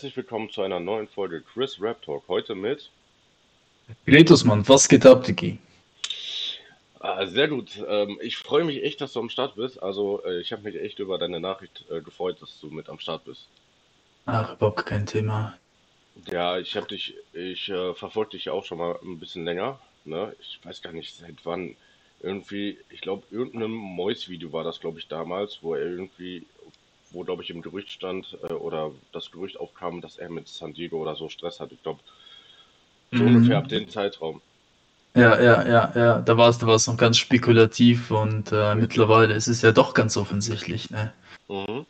herzlich willkommen zu einer neuen Folge Chris Rap Talk. Heute mit. Gretus, Mann, was geht ab, Digi? Ah, sehr gut. Ähm, ich freue mich echt, dass du am Start bist. Also, äh, ich habe mich echt über deine Nachricht äh, gefreut, dass du mit am Start bist. Ach, Bock, kein Thema. Ja, ich habe dich, ich äh, verfolge dich ja auch schon mal ein bisschen länger. Ne? Ich weiß gar nicht, seit wann. Irgendwie, ich glaube, irgendein Mois-Video war das, glaube ich, damals, wo er irgendwie wo, glaube ich, im Gerücht stand äh, oder das Gerücht aufkam, dass er mit San Diego oder so Stress hat. Ich glaube, so mhm. ungefähr ab dem Zeitraum. Ja, ja, ja, ja, da war es da war's noch ganz spekulativ und äh, mittlerweile ist es ja doch ganz offensichtlich, ne? Mhm.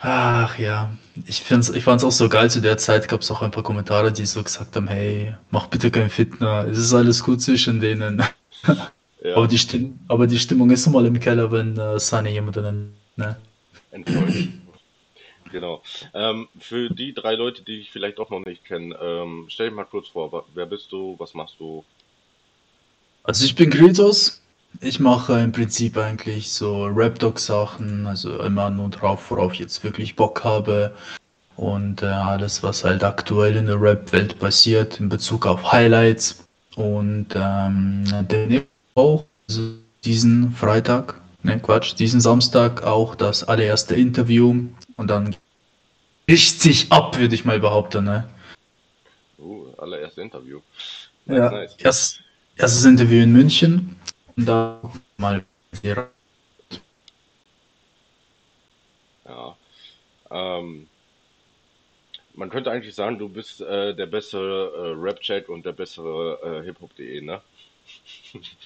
Ach ja, ich, find's, ich fand es auch so geil, zu der Zeit gab es auch ein paar Kommentare, die so gesagt haben, hey, mach bitte kein Fitner, es ist alles gut zwischen denen. ja. aber, die Stimm aber die Stimmung ist mal im Keller, wenn äh, Sunny jemanden, ne? Enttäuscht. genau. Ähm, für die drei Leute, die ich vielleicht auch noch nicht kenne, ähm, stell dich mal kurz vor, wer bist du, was machst du? Also ich bin Gritos. Ich mache im Prinzip eigentlich so Rap-Dog-Sachen, also immer nur drauf, worauf ich jetzt wirklich Bock habe. Und äh, alles, was halt aktuell in der Rap-Welt passiert, in Bezug auf Highlights. Und ähm, auch also diesen Freitag ne Quatsch, diesen Samstag auch das allererste Interview und dann bricht sich ab, würde ich mal behaupten, ne? Uh, allererste Interview. Nice, ja, nice. Erst, erstes Interview in München und dann mal Ja. Ähm, man könnte eigentlich sagen, du bist äh, der bessere äh, Rap-Check und der bessere äh, Hip-Hop.de, ne?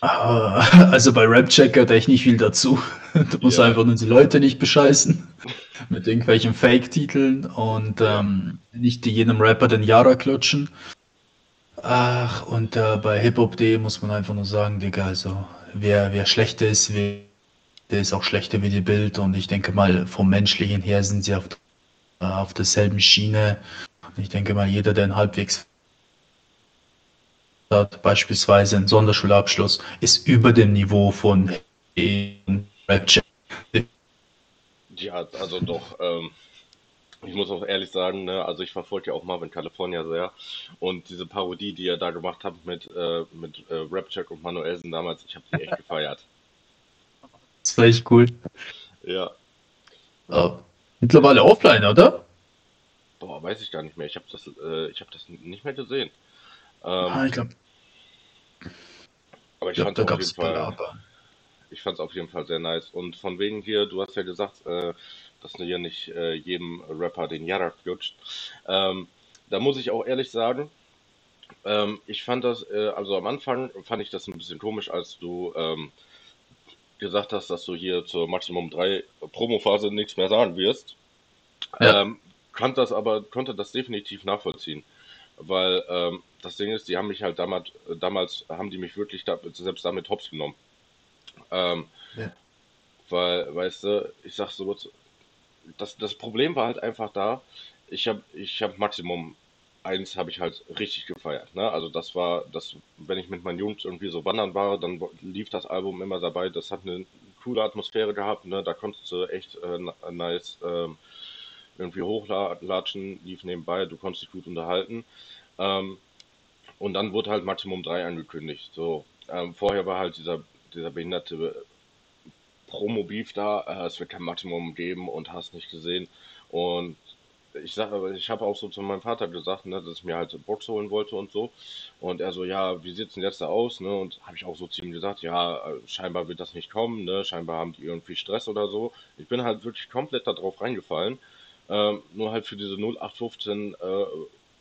Ah, also bei Rapcheck gehört echt nicht viel dazu. Du musst ja. einfach nur die Leute nicht bescheißen mit irgendwelchen Fake-Titeln und ähm, nicht jedem Rapper den Yara klutschen. Ach, und äh, bei hiphop.de muss man einfach nur sagen, Digga, also wer, wer schlechter ist, wer, der ist auch schlechter wie die Bild und ich denke mal, vom Menschlichen her sind sie auf, äh, auf derselben Schiene. Ich denke mal, jeder, der ein halbwegs hat, beispielsweise ein Sonderschulabschluss, ist über dem Niveau von. Ja, also doch, ähm, ich muss auch ehrlich sagen, ne, also ich verfolge ja auch Marvin California sehr und diese Parodie, die er da gemacht hat mit, äh, mit äh, Rapcheck und Manuelsen damals, ich habe die echt gefeiert. Das war echt cool. Ja. Oh. Mittlerweile offline, oder? Boah, weiß ich gar nicht mehr. Ich habe das, äh, ich habe das nicht mehr gesehen. Ähm, ah, ich glaube, aber ich ja, fand es auf jeden Fall. Ich auf jeden Fall sehr nice. Und von wegen hier, du hast ja gesagt, äh, dass du hier nicht äh, jedem Rapper den Yara klutscht. Ähm, da muss ich auch ehrlich sagen, ähm, ich fand das, äh, also am Anfang fand ich das ein bisschen komisch, als du ähm, gesagt hast, dass du hier zur Maximum 3 Promophase nichts mehr sagen wirst. Ja. Ähm, konnte das aber, konnte das definitiv nachvollziehen weil ähm, das Ding ist, die haben mich halt damals, damals haben die mich wirklich da, selbst damit hops genommen. Ähm, ja. Weil, weißt du, ich sag so, das, das Problem war halt einfach da, ich habe ich hab Maximum eins habe ich halt richtig gefeiert. Ne? Also das war, das, wenn ich mit meinen Jungs irgendwie so wandern war, dann lief das Album immer dabei. Das hat eine coole Atmosphäre gehabt. Ne? Da konntest du echt äh, nice ähm, irgendwie hochlatschen, lief nebenbei, du konntest dich gut unterhalten. Ähm, und dann wurde halt Maximum 3 angekündigt. So, ähm, vorher war halt dieser, dieser behinderte Promo-Beef da, äh, es wird kein Maximum geben und hast nicht gesehen. Und ich sage, ich habe auch so zu meinem Vater gesagt, ne, dass ich mir halt Box holen wollte und so. Und er so, ja, wie sieht's denn jetzt da aus? Ne? Und habe ich auch so zu ihm gesagt, ja, scheinbar wird das nicht kommen, ne? Scheinbar haben die irgendwie Stress oder so. Ich bin halt wirklich komplett darauf reingefallen. Ähm, nur halt für diese 0815 äh,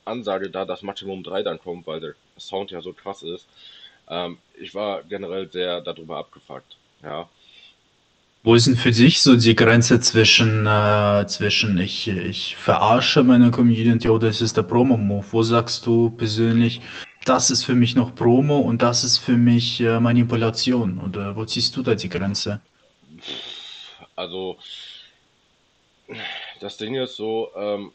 Ansage da, dass Maximum 3 dann kommt, weil der Sound ja so krass ist. Ähm, ich war generell sehr darüber abgefuckt, ja. Wo ist denn für dich so die Grenze zwischen, äh, zwischen ich, ich verarsche meine Community oder ist es der Promo-Move? Wo sagst du persönlich, das ist für mich noch Promo und das ist für mich äh, Manipulation? Oder wo ziehst du da die Grenze? Also, das Ding ist so, ähm,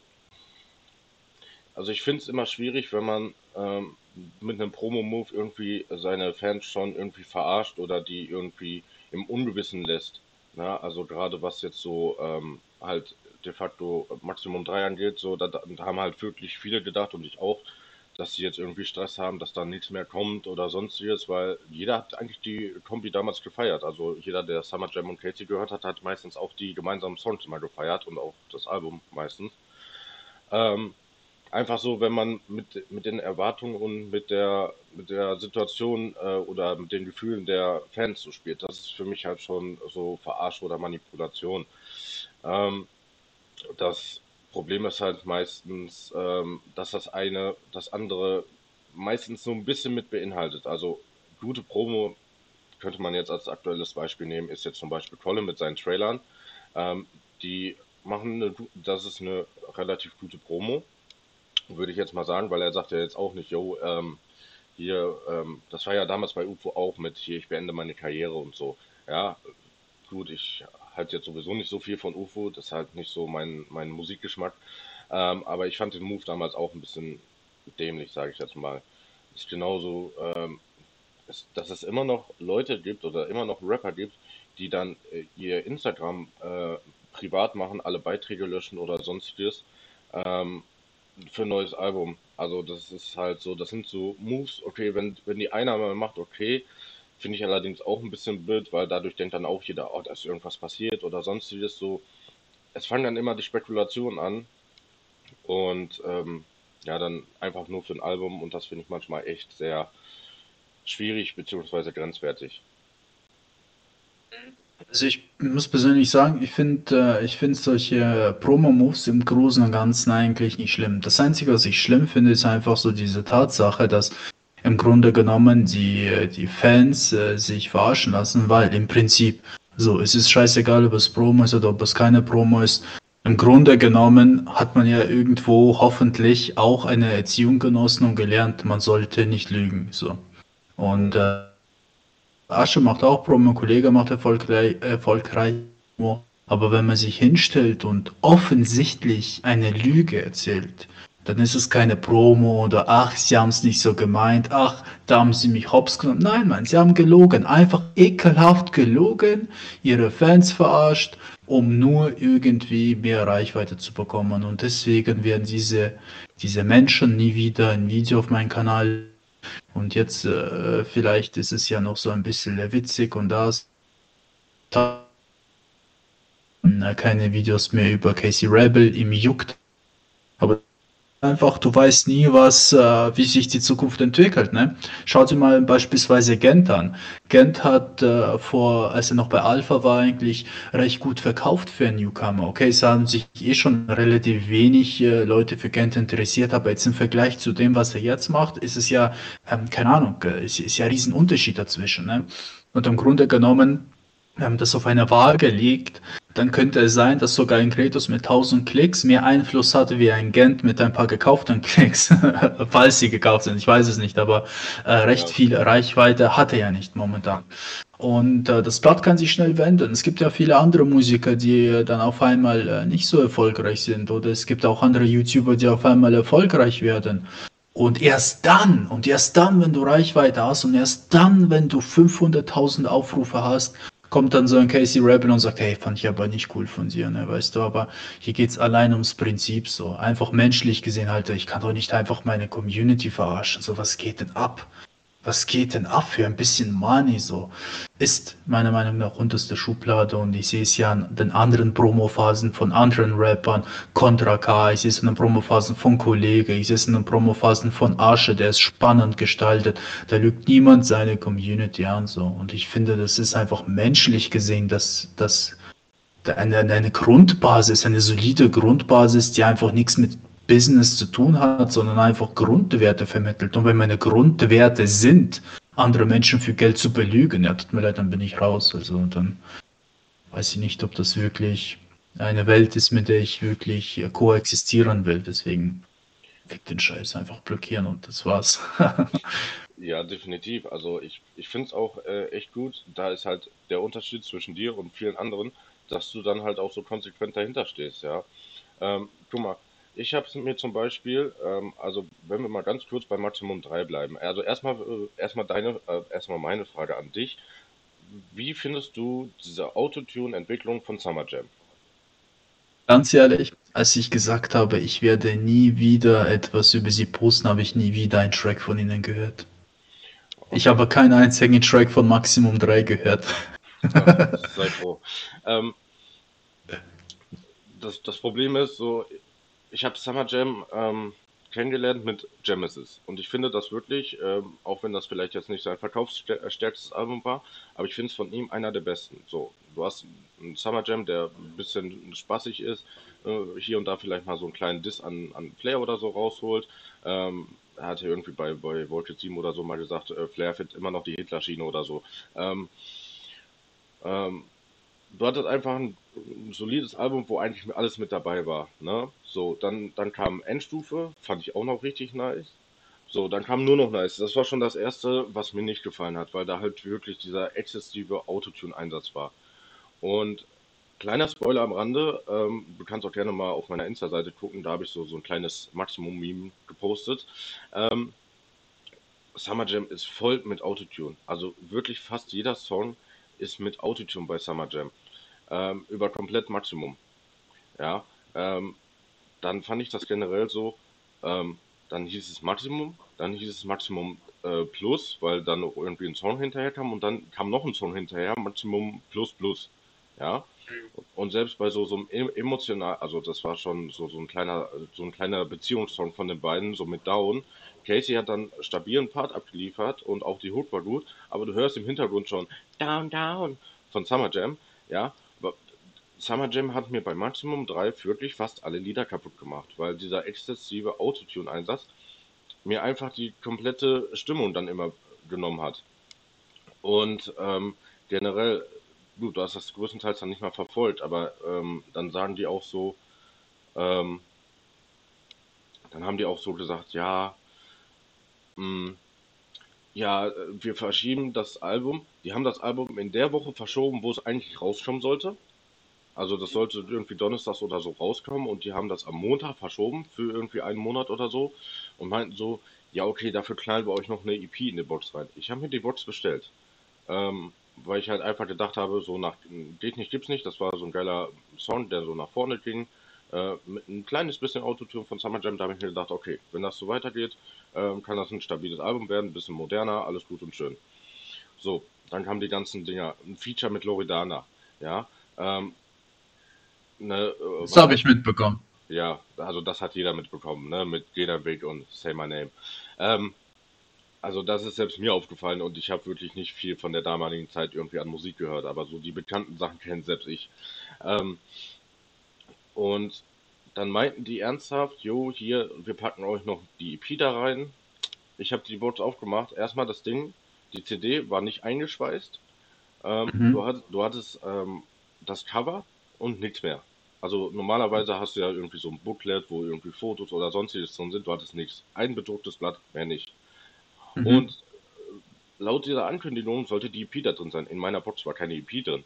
also ich finde es immer schwierig, wenn man ähm, mit einem Promo-Move irgendwie seine Fans schon irgendwie verarscht oder die irgendwie im Ungewissen lässt. Na, also gerade was jetzt so ähm, halt de facto Maximum 3 angeht, so, da, da haben halt wirklich viele gedacht und ich auch, dass sie jetzt irgendwie Stress haben, dass da nichts mehr kommt oder sonstiges, weil jeder hat eigentlich die Kombi damals gefeiert. Also jeder, der Summer Jam und Casey gehört hat, hat meistens auch die gemeinsamen Songs immer gefeiert und auch das Album meistens. Ähm, einfach so, wenn man mit, mit den Erwartungen und mit der, mit der Situation äh, oder mit den Gefühlen der Fans so spielt, das ist für mich halt schon so Verarsche oder Manipulation. Ähm, das Problem ist halt meistens, ähm, dass das eine das andere meistens so ein bisschen mit beinhaltet. Also gute Promo könnte man jetzt als aktuelles Beispiel nehmen, ist jetzt zum Beispiel Colin mit seinen Trailern. Ähm, die machen eine, das ist eine relativ gute Promo würde ich jetzt mal sagen, weil er sagt ja jetzt auch nicht, yo, ähm, hier, ähm, das war ja damals bei UFO auch mit hier, ich beende meine Karriere und so. Ja, gut, ich halte jetzt sowieso nicht so viel von UFO, das ist halt nicht so mein, mein Musikgeschmack. Ähm, aber ich fand den Move damals auch ein bisschen dämlich, sage ich jetzt mal. Ist genauso, ähm, ist, dass es immer noch Leute gibt oder immer noch Rapper gibt, die dann äh, ihr Instagram äh, privat machen, alle Beiträge löschen oder sonstiges. Ähm, für ein neues Album. Also das ist halt so, das sind so Moves, okay, wenn, wenn die Einnahme macht, okay, finde ich allerdings auch ein bisschen blöd, weil dadurch denkt dann auch jeder, oh, da ist irgendwas passiert oder sonstiges so. Es fangen dann immer die Spekulationen an und ähm, ja, dann einfach nur für ein Album und das finde ich manchmal echt sehr schwierig bzw. grenzwertig. Also ich muss persönlich sagen, ich finde äh, ich finde solche Promo-Moves im Großen und Ganzen eigentlich nicht schlimm. Das Einzige, was ich schlimm finde, ist einfach so diese Tatsache, dass im Grunde genommen die, die Fans äh, sich verarschen lassen, weil im Prinzip so, es ist scheißegal, ob es Promo ist oder ob es keine Promo ist. Im Grunde genommen hat man ja irgendwo hoffentlich auch eine Erziehung genossen und gelernt, man sollte nicht lügen. So. Und äh, Asche macht auch Promo, Kollege macht erfolgreich, erfolgreich. Aber wenn man sich hinstellt und offensichtlich eine Lüge erzählt, dann ist es keine Promo oder ach, sie haben es nicht so gemeint, ach, da haben sie mich hops genommen. Nein, Mann, sie haben gelogen, einfach ekelhaft gelogen, ihre Fans verarscht, um nur irgendwie mehr Reichweite zu bekommen. Und deswegen werden diese, diese Menschen nie wieder ein Video auf meinen Kanal und jetzt äh, vielleicht ist es ja noch so ein bisschen witzig und das keine Videos mehr über Casey Rebel, ihm juckt. Aber einfach, du weißt nie, was, äh, wie sich die Zukunft entwickelt. Ne? Schaut dir mal beispielsweise Gent an. Gent hat äh, vor, als er noch bei Alpha war, eigentlich recht gut verkauft für einen Newcomer. Okay, es haben sich eh schon relativ wenig äh, Leute für Gent interessiert, aber jetzt im Vergleich zu dem, was er jetzt macht, ist es ja, ähm, keine Ahnung, äh, ist, ist ja ein Riesenunterschied dazwischen. Ne? Und im Grunde genommen, ähm, das auf eine Waage liegt, dann könnte es sein, dass sogar ein Kratos mit 1000 Klicks mehr Einfluss hatte wie ein Gent mit ein paar gekauften Klicks, falls sie gekauft sind. Ich weiß es nicht, aber äh, recht viel Reichweite hat er ja nicht momentan. Und äh, das Blatt kann sich schnell wenden. Es gibt ja viele andere Musiker, die äh, dann auf einmal äh, nicht so erfolgreich sind. Oder es gibt auch andere YouTuber, die auf einmal erfolgreich werden. Und erst dann, und erst dann, wenn du Reichweite hast und erst dann, wenn du 500.000 Aufrufe hast, kommt dann so ein Casey Rebel und sagt, hey, fand ich aber nicht cool von dir, ne, weißt du, aber hier geht's allein ums Prinzip so. Einfach menschlich gesehen, halt, ich kann doch nicht einfach meine Community verarschen, so, was geht denn ab? Was geht denn ab für ein bisschen Money so? Ist meiner Meinung nach unterste Schublade und ich sehe es ja an den anderen Promophasen von anderen Rappern, Contra K, ich sehe es in den Promophasen von Kollege, ich sehe es in den Promophasen von Asche, der ist spannend gestaltet, da lügt niemand seine Community an so. Und ich finde, das ist einfach menschlich gesehen, dass das eine, eine Grundbasis, eine solide Grundbasis, die einfach nichts mit Business zu tun hat, sondern einfach Grundwerte vermittelt. Und wenn meine Grundwerte sind, andere Menschen für Geld zu belügen, ja, tut mir leid, dann bin ich raus. Also dann weiß ich nicht, ob das wirklich eine Welt ist, mit der ich wirklich koexistieren will. Deswegen weg den Scheiß einfach blockieren und das war's. ja, definitiv. Also ich, ich finde es auch äh, echt gut. Da ist halt der Unterschied zwischen dir und vielen anderen, dass du dann halt auch so konsequent dahinter stehst, ja. Ähm, guck mal, ich habe mir zum Beispiel, ähm, also wenn wir mal ganz kurz bei Maximum 3 bleiben, also erstmal äh, erstmal deine, äh, erstmal meine Frage an dich. Wie findest du diese Autotune-Entwicklung von Summer Jam? Ganz ehrlich, als ich gesagt habe, ich werde nie wieder etwas über sie posten, habe ich nie wieder einen Track von ihnen gehört. Ich habe keinen einzigen Track von Maximum 3 gehört. Ja, sei froh. Ähm, das, das Problem ist so, ich habe Summer Jam ähm, kennengelernt mit Genesis und ich finde das wirklich, ähm, auch wenn das vielleicht jetzt nicht sein verkaufsstärkstes Album war, aber ich finde es von ihm einer der besten. So, du hast einen Summer Jam, der ein bisschen spaßig ist, äh, hier und da vielleicht mal so einen kleinen Diss an, an Flair oder so rausholt. Ähm, er hatte irgendwie bei, bei Voltage 7 oder so mal gesagt, äh, Flair findet immer noch die Hitler-Schiene oder so. Ähm, ähm, du hattest einfach ein, ein, solides Album, wo eigentlich alles mit dabei war. Ne? So, dann, dann kam Endstufe, fand ich auch noch richtig nice. So, dann kam nur noch nice. Das war schon das erste, was mir nicht gefallen hat, weil da halt wirklich dieser exzessive Autotune-Einsatz war. Und kleiner Spoiler am Rande, ähm, du kannst auch gerne mal auf meiner Insta-Seite gucken, da habe ich so, so ein kleines Maximum-Meme gepostet. Ähm, Summer Jam ist voll mit Autotune. Also wirklich fast jeder Song ist mit Autotune bei Summer Jam. Ähm, über komplett Maximum. Ja, ähm, dann fand ich das generell so, ähm, dann hieß es Maximum, dann hieß es Maximum äh, Plus, weil dann irgendwie ein Song hinterher kam und dann kam noch ein Song hinterher, Maximum Plus Plus. Ja, und selbst bei so, so einem emotional, also das war schon so, so ein kleiner, so ein kleiner Beziehungssong von den beiden, so mit Down. Casey hat dann stabilen Part abgeliefert und auch die Hook war gut, aber du hörst im Hintergrund schon Down, Down von Summer Jam, ja. Summer Jam hat mir bei Maximum 3 wirklich fast alle Lieder kaputt gemacht, weil dieser exzessive Autotune-Einsatz mir einfach die komplette Stimmung dann immer genommen hat. Und ähm, generell gut, du hast das größtenteils dann nicht mal verfolgt, aber ähm, dann sagen die auch so, ähm, dann haben die auch so gesagt, ja, mh, hm, ja, wir verschieben das Album. Die haben das Album in der Woche verschoben, wo es eigentlich rauskommen sollte. Also das sollte irgendwie donnerstags oder so rauskommen und die haben das am Montag verschoben für irgendwie einen Monat oder so und meinten so, ja okay, dafür knallen wir euch noch eine EP in die Box rein. Ich habe mir die Box bestellt. Ähm, weil ich halt einfach gedacht habe, so nach geht nicht, gibt's nicht. Das war so ein geiler Sound, der so nach vorne ging. Äh, mit ein kleines bisschen Autotune von Summer Jam, da habe ich mir gedacht, okay, wenn das so weitergeht, äh, kann das ein stabiles Album werden, ein bisschen moderner, alles gut und schön. So, dann kamen die ganzen Dinger. Ein Feature mit Loredana, ja. Ähm, ne, äh, das habe ich mitbekommen. Ja, also das hat jeder mitbekommen, ne, mit Gena Big und Say My Name. Ähm, also das ist selbst mir aufgefallen und ich habe wirklich nicht viel von der damaligen Zeit irgendwie an Musik gehört, aber so die bekannten Sachen kennt selbst ich. Ähm, und dann meinten die ernsthaft, jo, hier, wir packen euch noch die EP da rein. Ich habe die Boards aufgemacht. Erstmal das Ding, die CD war nicht eingeschweißt. Ähm, mhm. du, hattest, du hattest ähm, das Cover und nichts mehr. Also normalerweise hast du ja irgendwie so ein Booklet, wo irgendwie Fotos oder sonstiges drin sind. Du hattest nichts. Ein bedrucktes Blatt, mehr nicht. Mhm. Und äh, laut dieser Ankündigung sollte die EP da drin sein. In meiner Box war keine EP drin.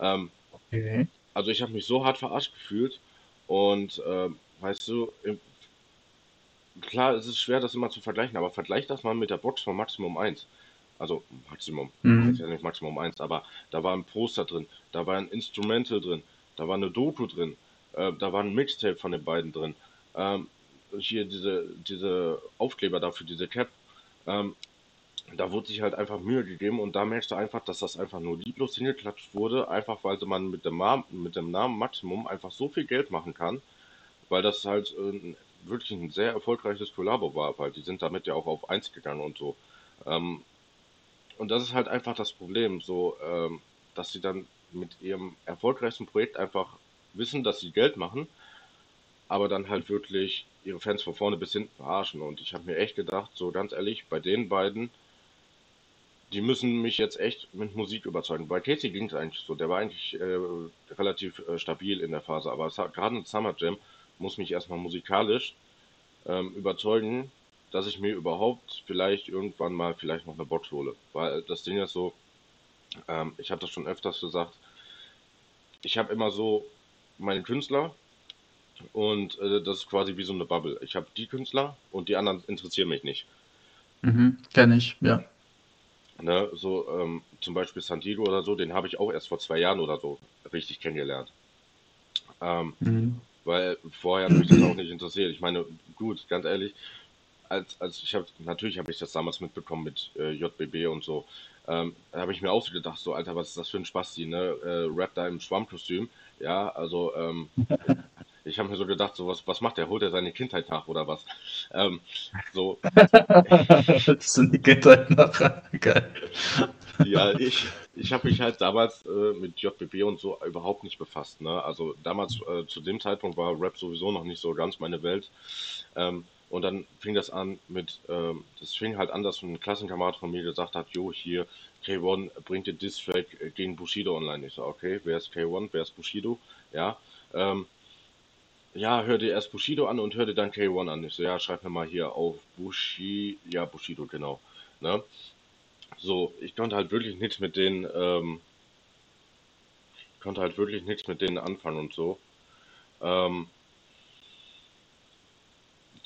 Ähm, okay. Also ich habe mich so hart verarscht gefühlt und äh, weißt du, im, klar, es ist schwer, das immer zu vergleichen, aber vergleich das mal mit der Box von Maximum 1. Also Maximum, mhm. ist ja nicht Maximum 1, aber da war ein Poster drin, da war ein Instrumental drin, da war eine Doku drin, äh, da war ein Mixtape von den beiden drin. Ähm, hier diese, diese Aufkleber dafür, diese Cap, ähm, da wurde sich halt einfach Mühe gegeben und da merkst du einfach, dass das einfach nur lieblos hingeklatscht wurde, einfach weil man mit dem, mit dem Namen Maximum einfach so viel Geld machen kann, weil das halt äh, wirklich ein sehr erfolgreiches Kollabo war, weil die sind damit ja auch auf 1 gegangen und so. Ähm, und das ist halt einfach das Problem, so, ähm, dass sie dann mit ihrem erfolgreichsten Projekt einfach wissen, dass sie Geld machen, aber dann halt wirklich ihre Fans von vorne bis hinten verarschen. Und ich habe mir echt gedacht, so ganz ehrlich, bei den beiden, die müssen mich jetzt echt mit Musik überzeugen. Bei Casey ging es eigentlich so, der war eigentlich äh, relativ äh, stabil in der Phase, aber gerade ein Summer Jam muss mich erstmal musikalisch ähm, überzeugen, dass ich mir überhaupt vielleicht irgendwann mal vielleicht noch eine Box hole. Weil das Ding ist so, ähm, ich habe das schon öfters gesagt, ich habe immer so meine Künstler, und äh, das ist quasi wie so eine Bubble. Ich habe die Künstler und die anderen interessieren mich nicht. Mhm, kenne ich, ja. Ne, so ähm, zum Beispiel Santiago oder so, den habe ich auch erst vor zwei Jahren oder so richtig kennengelernt. Ähm, mhm. Weil vorher hat mich das auch nicht interessiert. Ich meine, gut, ganz ehrlich, als, als ich habe, natürlich habe ich das damals mitbekommen mit äh, JBB und so. Ähm, da habe ich mir auch so gedacht, so, Alter, was ist das für ein Spasti, ne? Äh, Rap da im Schwammkostüm. Ja, also, ähm, ich habe mir so gedacht, so, was, was macht der? Holt er seine Kindheit nach oder was? Ähm, so. das ist die Kindheit nach. Geil. Ja, ich, ich habe mich halt damals äh, mit JBB und so überhaupt nicht befasst. Ne? Also damals, äh, zu dem Zeitpunkt war Rap sowieso noch nicht so ganz meine Welt. Ähm, und dann fing das an mit, ähm, das fing halt an, dass ein Klassenkamerad von mir gesagt hat, jo, hier, K1 bringt den Diss-Track gegen Bushido online. Ich so, okay, wer ist K1, wer ist Bushido? Ja, ähm, ja, hör dir erst Bushido an und hör dir dann K1 an. Ich so, ja, schreib mir mal hier auf Bushi, ja, Bushido, genau. Ne? So, ich konnte halt wirklich nichts mit denen, ähm, konnte halt wirklich nichts mit denen anfangen und so. Ähm,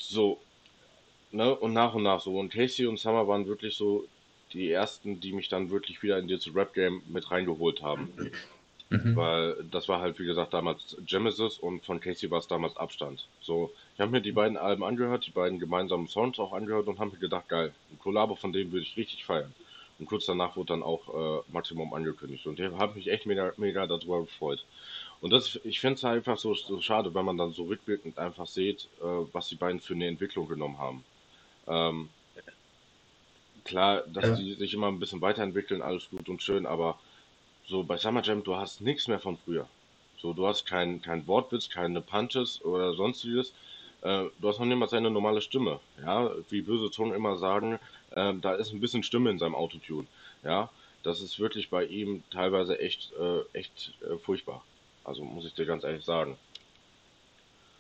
so, ne, und nach und nach so. Und Casey und Summer waren wirklich so die ersten, die mich dann wirklich wieder in dieses Rap-Game mit reingeholt haben. Mhm. Weil das war halt, wie gesagt, damals Genesis und von Casey war es damals Abstand. So, ich habe mir die beiden Alben angehört, die beiden gemeinsamen Songs auch angehört und habe mir gedacht, geil, ein Kollabo von denen würde ich richtig feiern. Und kurz danach wurde dann auch äh, Maximum angekündigt. Und ich habe mich echt mega, mega darüber gefreut. Und das, ich finde es einfach so, so, schade, wenn man dann so rückwirkend einfach sieht, äh, was die beiden für eine Entwicklung genommen haben. Ähm, klar, dass ja. die sich immer ein bisschen weiterentwickeln, alles gut und schön, aber so bei Summer Jam, du hast nichts mehr von früher. So, du hast kein, kein Wortwitz, keine Punches oder sonstiges. Äh, du hast noch niemals seine normale Stimme. Ja, wie böse Zungen immer sagen, äh, da ist ein bisschen Stimme in seinem Autotune. Ja, das ist wirklich bei ihm teilweise echt, äh, echt äh, furchtbar. Also muss ich dir ganz ehrlich sagen.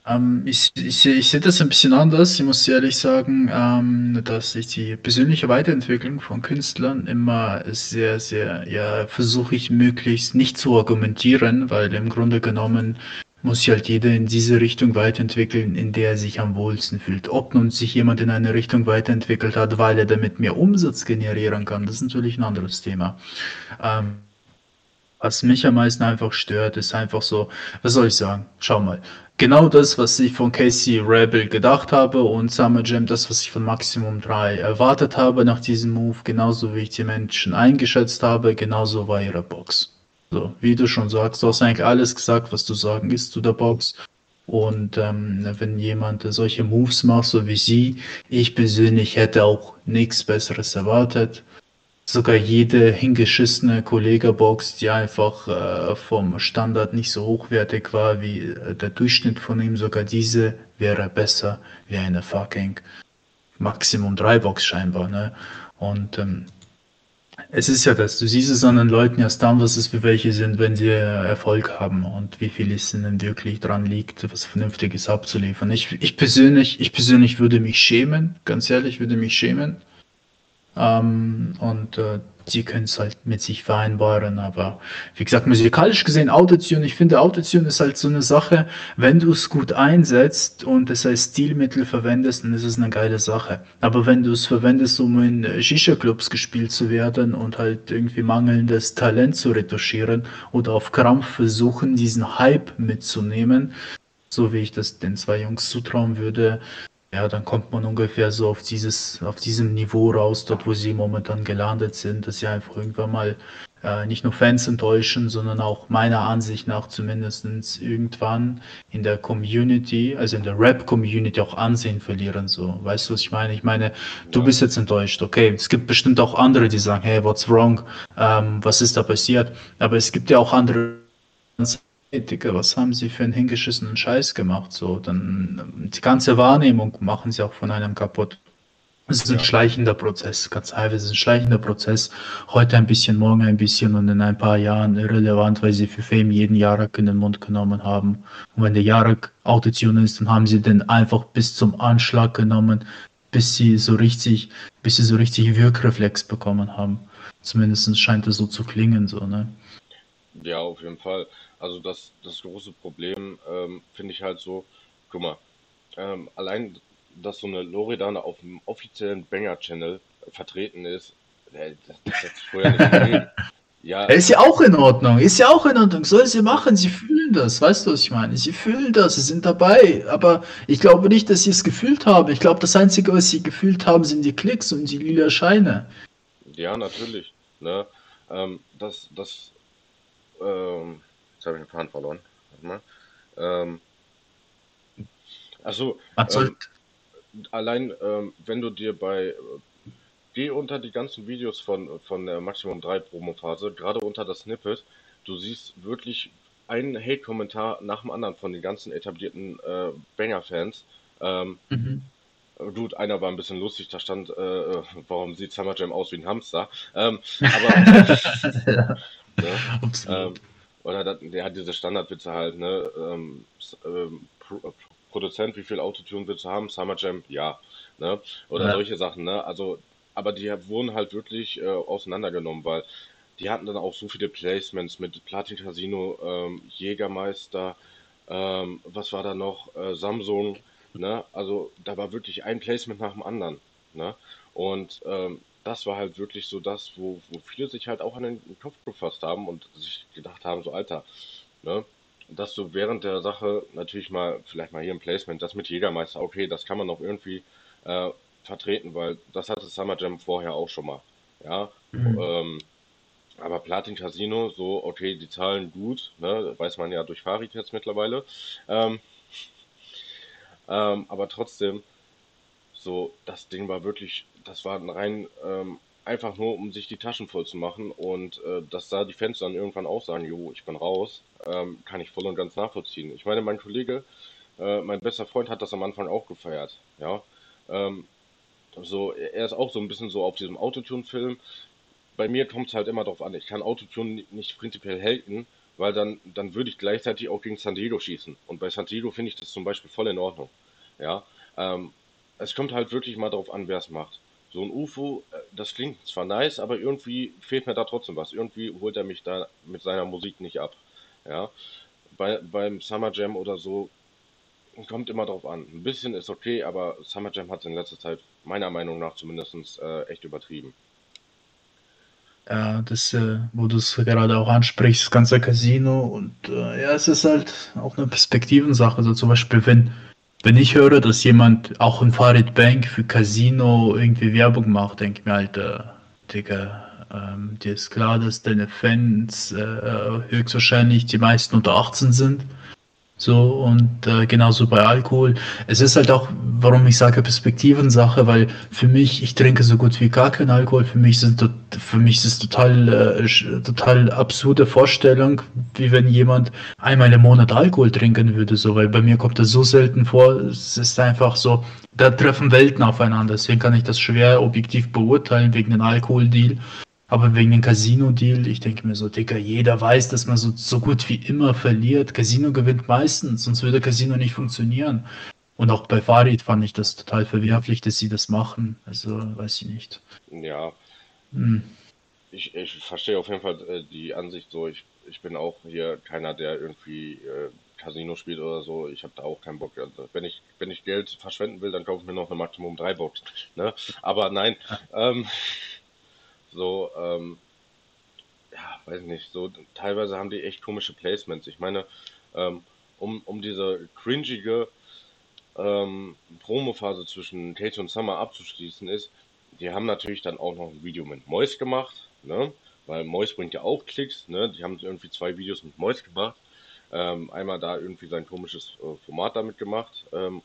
Ähm, ich, ich, ich sehe das ein bisschen anders. Ich muss ehrlich sagen, ähm, dass ich die persönliche Weiterentwicklung von Künstlern immer sehr, sehr, ja, versuche ich möglichst nicht zu argumentieren, weil im Grunde genommen muss sich halt jeder in diese Richtung weiterentwickeln, in der er sich am wohlsten fühlt. Ob nun sich jemand in eine Richtung weiterentwickelt hat, weil er damit mehr Umsatz generieren kann, das ist natürlich ein anderes Thema. Ähm, was mich am meisten einfach stört, ist einfach so, was soll ich sagen? Schau mal. Genau das, was ich von Casey Rebel gedacht habe und Summer Jam, das, was ich von Maximum 3 erwartet habe nach diesem Move, genauso wie ich die Menschen eingeschätzt habe, genauso war ihre Box. So, wie du schon sagst, du hast eigentlich alles gesagt, was du sagen ist zu der Box. Und ähm, wenn jemand solche Moves macht, so wie sie, ich persönlich hätte auch nichts Besseres erwartet sogar jede hingeschissene Kollega-Box, die einfach äh, vom Standard nicht so hochwertig war wie äh, der Durchschnitt von ihm, sogar diese wäre besser wie eine fucking Maximum 3 Box scheinbar. Ne? Und ähm, es ist ja das, du siehst es an den Leuten erst dann, was es für welche sind, wenn sie Erfolg haben und wie viel es ihnen wirklich dran liegt, was Vernünftiges abzuliefern. Ich, ich persönlich, ich persönlich würde mich schämen, ganz ehrlich, würde mich schämen, ähm, und äh, sie können es halt mit sich vereinbaren. Aber wie gesagt, musikalisch gesehen, Autotune, ich finde, Autotune ist halt so eine Sache, wenn du es gut einsetzt und es als Stilmittel verwendest, dann ist es eine geile Sache. Aber wenn du es verwendest, um in Shisha-Clubs gespielt zu werden und halt irgendwie mangelndes Talent zu retuschieren oder auf Krampf versuchen, diesen Hype mitzunehmen, so wie ich das den zwei Jungs zutrauen würde, ja, dann kommt man ungefähr so auf dieses, auf diesem Niveau raus, dort wo sie momentan gelandet sind, dass sie einfach irgendwann mal äh, nicht nur Fans enttäuschen, sondern auch meiner Ansicht nach zumindest irgendwann in der Community, also in der Rap-Community auch Ansehen verlieren. So, weißt du, was ich meine? Ich meine, du bist jetzt enttäuscht, okay. Es gibt bestimmt auch andere, die sagen, hey, what's wrong? Ähm, was ist da passiert? Aber es gibt ja auch andere Digga, was haben sie für einen hingeschissenen Scheiß gemacht? So, dann die ganze Wahrnehmung machen sie auch von einem kaputt. Es ist ein ja. schleichender Prozess, ganz einfach, es ist ein schleichender Prozess. Heute ein bisschen, morgen ein bisschen und in ein paar Jahren irrelevant, weil sie für Fame jeden Jarak in den Mund genommen haben. Und wenn der Jarak Autotune ist, dann haben sie den einfach bis zum Anschlag genommen, bis sie so richtig, bis sie so richtig Wirkreflex bekommen haben. Zumindest scheint es so zu klingen, so, ne? Ja, auf jeden Fall. Also das, das große Problem ähm, finde ich halt so, guck mal, ähm, allein, dass so eine Loredana auf dem offiziellen Banger-Channel vertreten ist, äh, das, das hat vorher nicht gegeben. Ja. Ist ja auch in Ordnung, ist ja auch in Ordnung, soll sie machen, sie fühlen fühlen das, weißt du, was ich meine? Sie fühlen das, sie sind dabei, aber ich glaube nicht, dass sie es gefühlt haben. Ich glaube, das Einzige, was sie gefühlt haben, sind die Klicks und die lila Scheine. Ja, natürlich. Ne? Ähm, das, das, ähm, jetzt habe ich den Faden verloren. Warte mal. Ähm, also, ähm, allein, ähm, wenn du dir bei geh unter die ganzen Videos von, von der Maximum 3 Promo-Phase, gerade unter das Snippet, du siehst wirklich einen Hate-Kommentar nach dem anderen von den ganzen etablierten äh, Banger-Fans. Ähm, mhm. Gut, einer war ein bisschen lustig, da stand, äh, äh warum sieht Summer Jam aus wie ein Hamster? Ähm, aber, ja, ne, ähm, oder der hat diese Standardwitze halt, ne? Ähm, ähm, Pro Produzent, wie viel Autotune willst du haben? Summer Jam, ja. Ne? Oder ja. solche Sachen, ne? Also aber die wurden halt wirklich äh, auseinandergenommen, weil die hatten dann auch so viele Placements mit Platin Casino, ähm, Jägermeister, ähm, was war da noch, äh, Samsung, ne? Also da war wirklich ein Placement nach dem anderen, ne? Und ähm, das war halt wirklich so das, wo, wo viele sich halt auch an den Kopf gefasst haben und sich gedacht haben, so Alter, ne? Dass du während der Sache natürlich mal, vielleicht mal hier ein Placement, das mit Jägermeister, okay, das kann man noch irgendwie äh, vertreten, weil das hatte Summer Jam vorher auch schon mal. Ja. Mhm. Ähm, aber Platin Casino, so, okay, die zahlen gut, ne, weiß man ja durch Farid jetzt mittlerweile. Ähm, ähm, aber trotzdem, so, das Ding war wirklich, das war rein ähm, einfach nur, um sich die Taschen voll zu machen und äh, dass da die Fans dann irgendwann auch sagen, jo, ich bin raus, ähm, kann ich voll und ganz nachvollziehen. Ich meine, mein Kollege, äh, mein bester Freund hat das am Anfang auch gefeiert, ja. Ähm, so, er ist auch so ein bisschen so auf diesem Autotune-Film. Bei mir kommt es halt immer darauf an, ich kann Autotune nicht prinzipiell halten, weil dann, dann würde ich gleichzeitig auch gegen San Diego schießen. Und bei San Diego finde ich das zum Beispiel voll in Ordnung. Ja, ähm, es kommt halt wirklich mal darauf an, wer es macht. So ein UFO, äh, das klingt zwar nice, aber irgendwie fehlt mir da trotzdem was. Irgendwie holt er mich da mit seiner Musik nicht ab. Ja, bei, beim Summer Jam oder so Kommt immer drauf an. Ein bisschen ist okay, aber Summer Jam hat es in letzter Zeit meiner Meinung nach zumindest äh, echt übertrieben. Ja, das, äh, wo du es gerade auch ansprichst, das ganze Casino und äh, ja, es ist halt auch eine Perspektivensache. Also zum Beispiel, wenn, wenn ich höre, dass jemand auch in Farid Bank für Casino irgendwie Werbung macht, denke ich mir äh, Digga, ähm, dir ist klar, dass deine Fans äh, höchstwahrscheinlich die meisten unter 18 sind. So und äh, genauso bei Alkohol. Es ist halt auch, warum ich sage Perspektivensache, weil für mich, ich trinke so gut wie gar keinen Alkohol. Für mich sind für mich ist es total äh, total absurde Vorstellung, wie wenn jemand einmal im Monat Alkohol trinken würde, so, weil bei mir kommt das so selten vor. Es ist einfach so, da treffen Welten aufeinander. Deswegen kann ich das schwer objektiv beurteilen wegen dem Alkoholdeal. Aber wegen dem Casino-Deal, ich denke mir so, Dicker, jeder weiß, dass man so, so gut wie immer verliert. Casino gewinnt meistens, sonst würde Casino nicht funktionieren. Und auch bei Farid fand ich das total verwerflich, dass sie das machen. Also, weiß ich nicht. Ja. Hm. Ich, ich verstehe auf jeden Fall äh, die Ansicht so. Ich, ich bin auch hier keiner, der irgendwie äh, Casino spielt oder so. Ich habe da auch keinen Bock. Also, wenn ich, wenn ich Geld verschwenden will, dann kaufe ich mir noch eine Maximum 3 Box. Ne? Aber nein. Ähm, so, ähm, ja, weiß nicht, so teilweise haben die echt komische Placements. Ich meine, ähm, um, um diese cringige ähm, Promo-Phase zwischen Kate und Summer abzuschließen ist, die haben natürlich dann auch noch ein Video mit Mois gemacht, ne? Weil Mois bringt ja auch Klicks, ne? Die haben irgendwie zwei Videos mit Mois gemacht. Ähm, einmal da irgendwie sein komisches äh, Format damit gemacht. Ähm,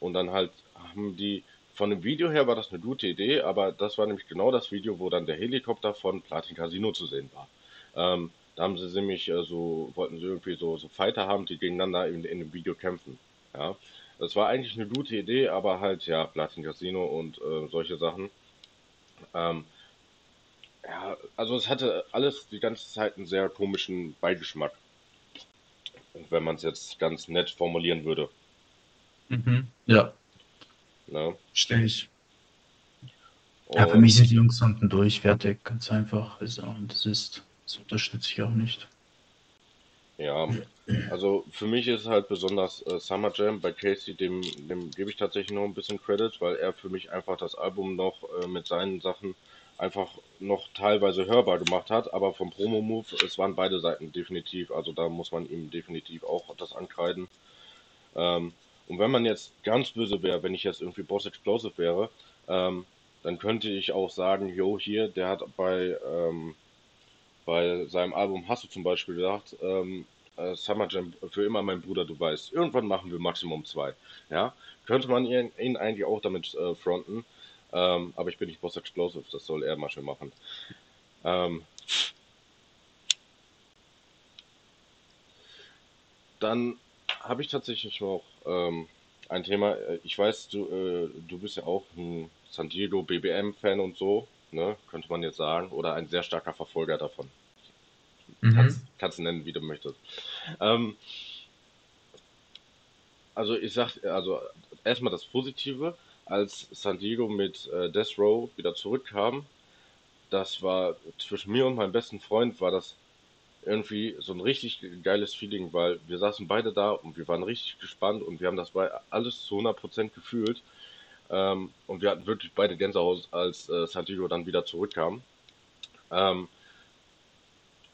und dann halt haben die von dem Video her war das eine gute Idee, aber das war nämlich genau das Video, wo dann der Helikopter von Platin Casino zu sehen war. Ähm, da haben sie nämlich äh, so, wollten sie irgendwie so, so Fighter haben, die gegeneinander in, in dem Video kämpfen. Ja, das war eigentlich eine gute Idee, aber halt, ja, Platin Casino und äh, solche Sachen. Ähm, ja, also es hatte alles die ganze Zeit einen sehr komischen Beigeschmack. Wenn man es jetzt ganz nett formulieren würde. Mhm, ja. Ne? Stell ich. Ja, für mich sind die Jungs unten durch, fertig, ganz einfach. Also, und das ist, das unterstütze ich auch nicht. Ja, also für mich ist halt besonders äh, Summer Jam bei Casey, dem, dem gebe ich tatsächlich noch ein bisschen Credit, weil er für mich einfach das Album noch äh, mit seinen Sachen einfach noch teilweise hörbar gemacht hat, aber vom Promo-Move, es waren beide Seiten definitiv, also da muss man ihm definitiv auch das ankreiden. Ähm, und wenn man jetzt ganz böse wäre, wenn ich jetzt irgendwie Boss Explosive wäre, ähm, dann könnte ich auch sagen, jo, hier, der hat bei, ähm, bei seinem Album Hast du zum Beispiel gesagt, ähm, äh, Summer Jam für immer mein Bruder, du weißt, irgendwann machen wir Maximum zwei. Ja, könnte man ihn, ihn eigentlich auch damit äh, fronten, ähm, aber ich bin nicht Boss Explosive, das soll er mal schön machen. Ähm, dann habe ich tatsächlich noch ähm, ein Thema. Äh, ich weiß, du, äh, du bist ja auch ein San Diego BBM-Fan und so, ne? könnte man jetzt sagen, oder ein sehr starker Verfolger davon. Mhm. Kannst, kannst nennen, wie du möchtest. Ähm, also ich sag, also erstmal das Positive als San Diego mit äh, Death Row wieder zurückkam, das war zwischen mir und meinem besten Freund war das irgendwie so ein richtig geiles Feeling, weil wir saßen beide da und wir waren richtig gespannt und wir haben das bei alles zu 100% gefühlt. Ähm, und wir hatten wirklich beide Gänsehaut, als äh, San Diego dann wieder zurückkam. Ähm,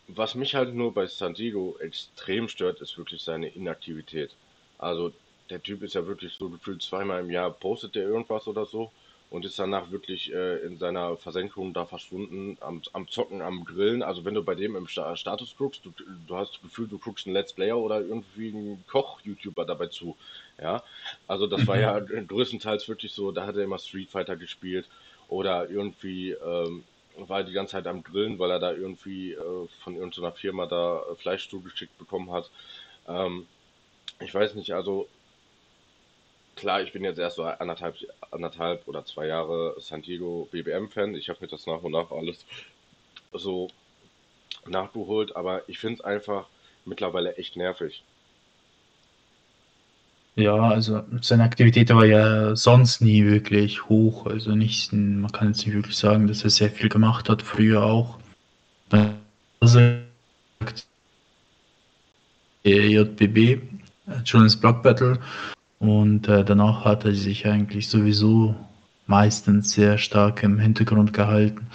was mich halt nur bei San Diego extrem stört, ist wirklich seine Inaktivität. Also der Typ ist ja wirklich so gefühlt zweimal im Jahr postet der irgendwas oder so und ist danach wirklich äh, in seiner Versenkung da verschwunden, am, am Zocken, am Grillen. Also wenn du bei dem im Sta Status guckst, du, du hast das Gefühl, du guckst einen Let's Player oder irgendwie einen Koch-YouTuber dabei zu. Ja, also das war ja größtenteils wirklich so, da hat er immer Street Fighter gespielt oder irgendwie ähm, war er die ganze Zeit am Grillen, weil er da irgendwie äh, von irgendeiner Firma da Fleisch zugeschickt bekommen hat. Ähm, ich weiß nicht, also klar, ich bin jetzt erst so anderthalb, anderthalb oder zwei Jahre San Diego BBM-Fan. Ich habe mir das nach und nach alles so nachgeholt, aber ich finde es einfach mittlerweile echt nervig. Ja, also seine Aktivität war ja sonst nie wirklich hoch. Also nicht, man kann jetzt nicht wirklich sagen, dass er sehr viel gemacht hat, früher auch. Also JBB, Children's Block Battle, und äh, danach hat er sich eigentlich sowieso meistens sehr stark im Hintergrund gehalten.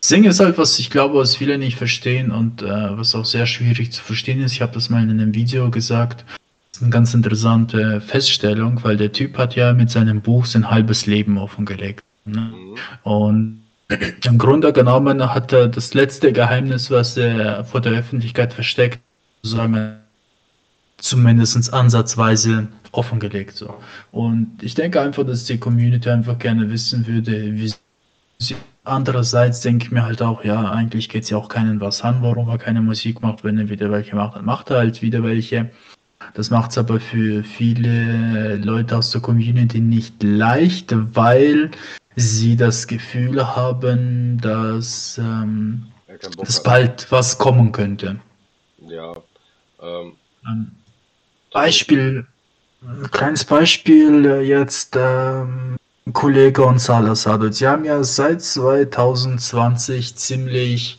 Singen ist halt, was ich glaube, was viele nicht verstehen und äh, was auch sehr schwierig zu verstehen ist. Ich habe das mal in einem Video gesagt. Das ist eine ganz interessante Feststellung, weil der Typ hat ja mit seinem Buch sein halbes Leben offengelegt. Ne? Mhm. Und im Grunde genommen hat er das letzte Geheimnis, was er vor der Öffentlichkeit versteckt, sozusagen zumindest ansatzweise offengelegt. So. Und ich denke einfach, dass die Community einfach gerne wissen würde, wie sie. Andererseits denke ich mir halt auch, ja, eigentlich geht es ja auch keinen was an, warum er keine Musik macht. Wenn er wieder welche macht, dann macht er halt wieder welche. Das macht es aber für viele Leute aus der Community nicht leicht, weil sie das Gefühl haben, dass, ähm, dass bald was kommen könnte. Ja. Ähm, ähm Beispiel, ein kleines Beispiel äh, jetzt, ähm, Kollege und Salazar. Sie haben ja seit 2020 ziemlich,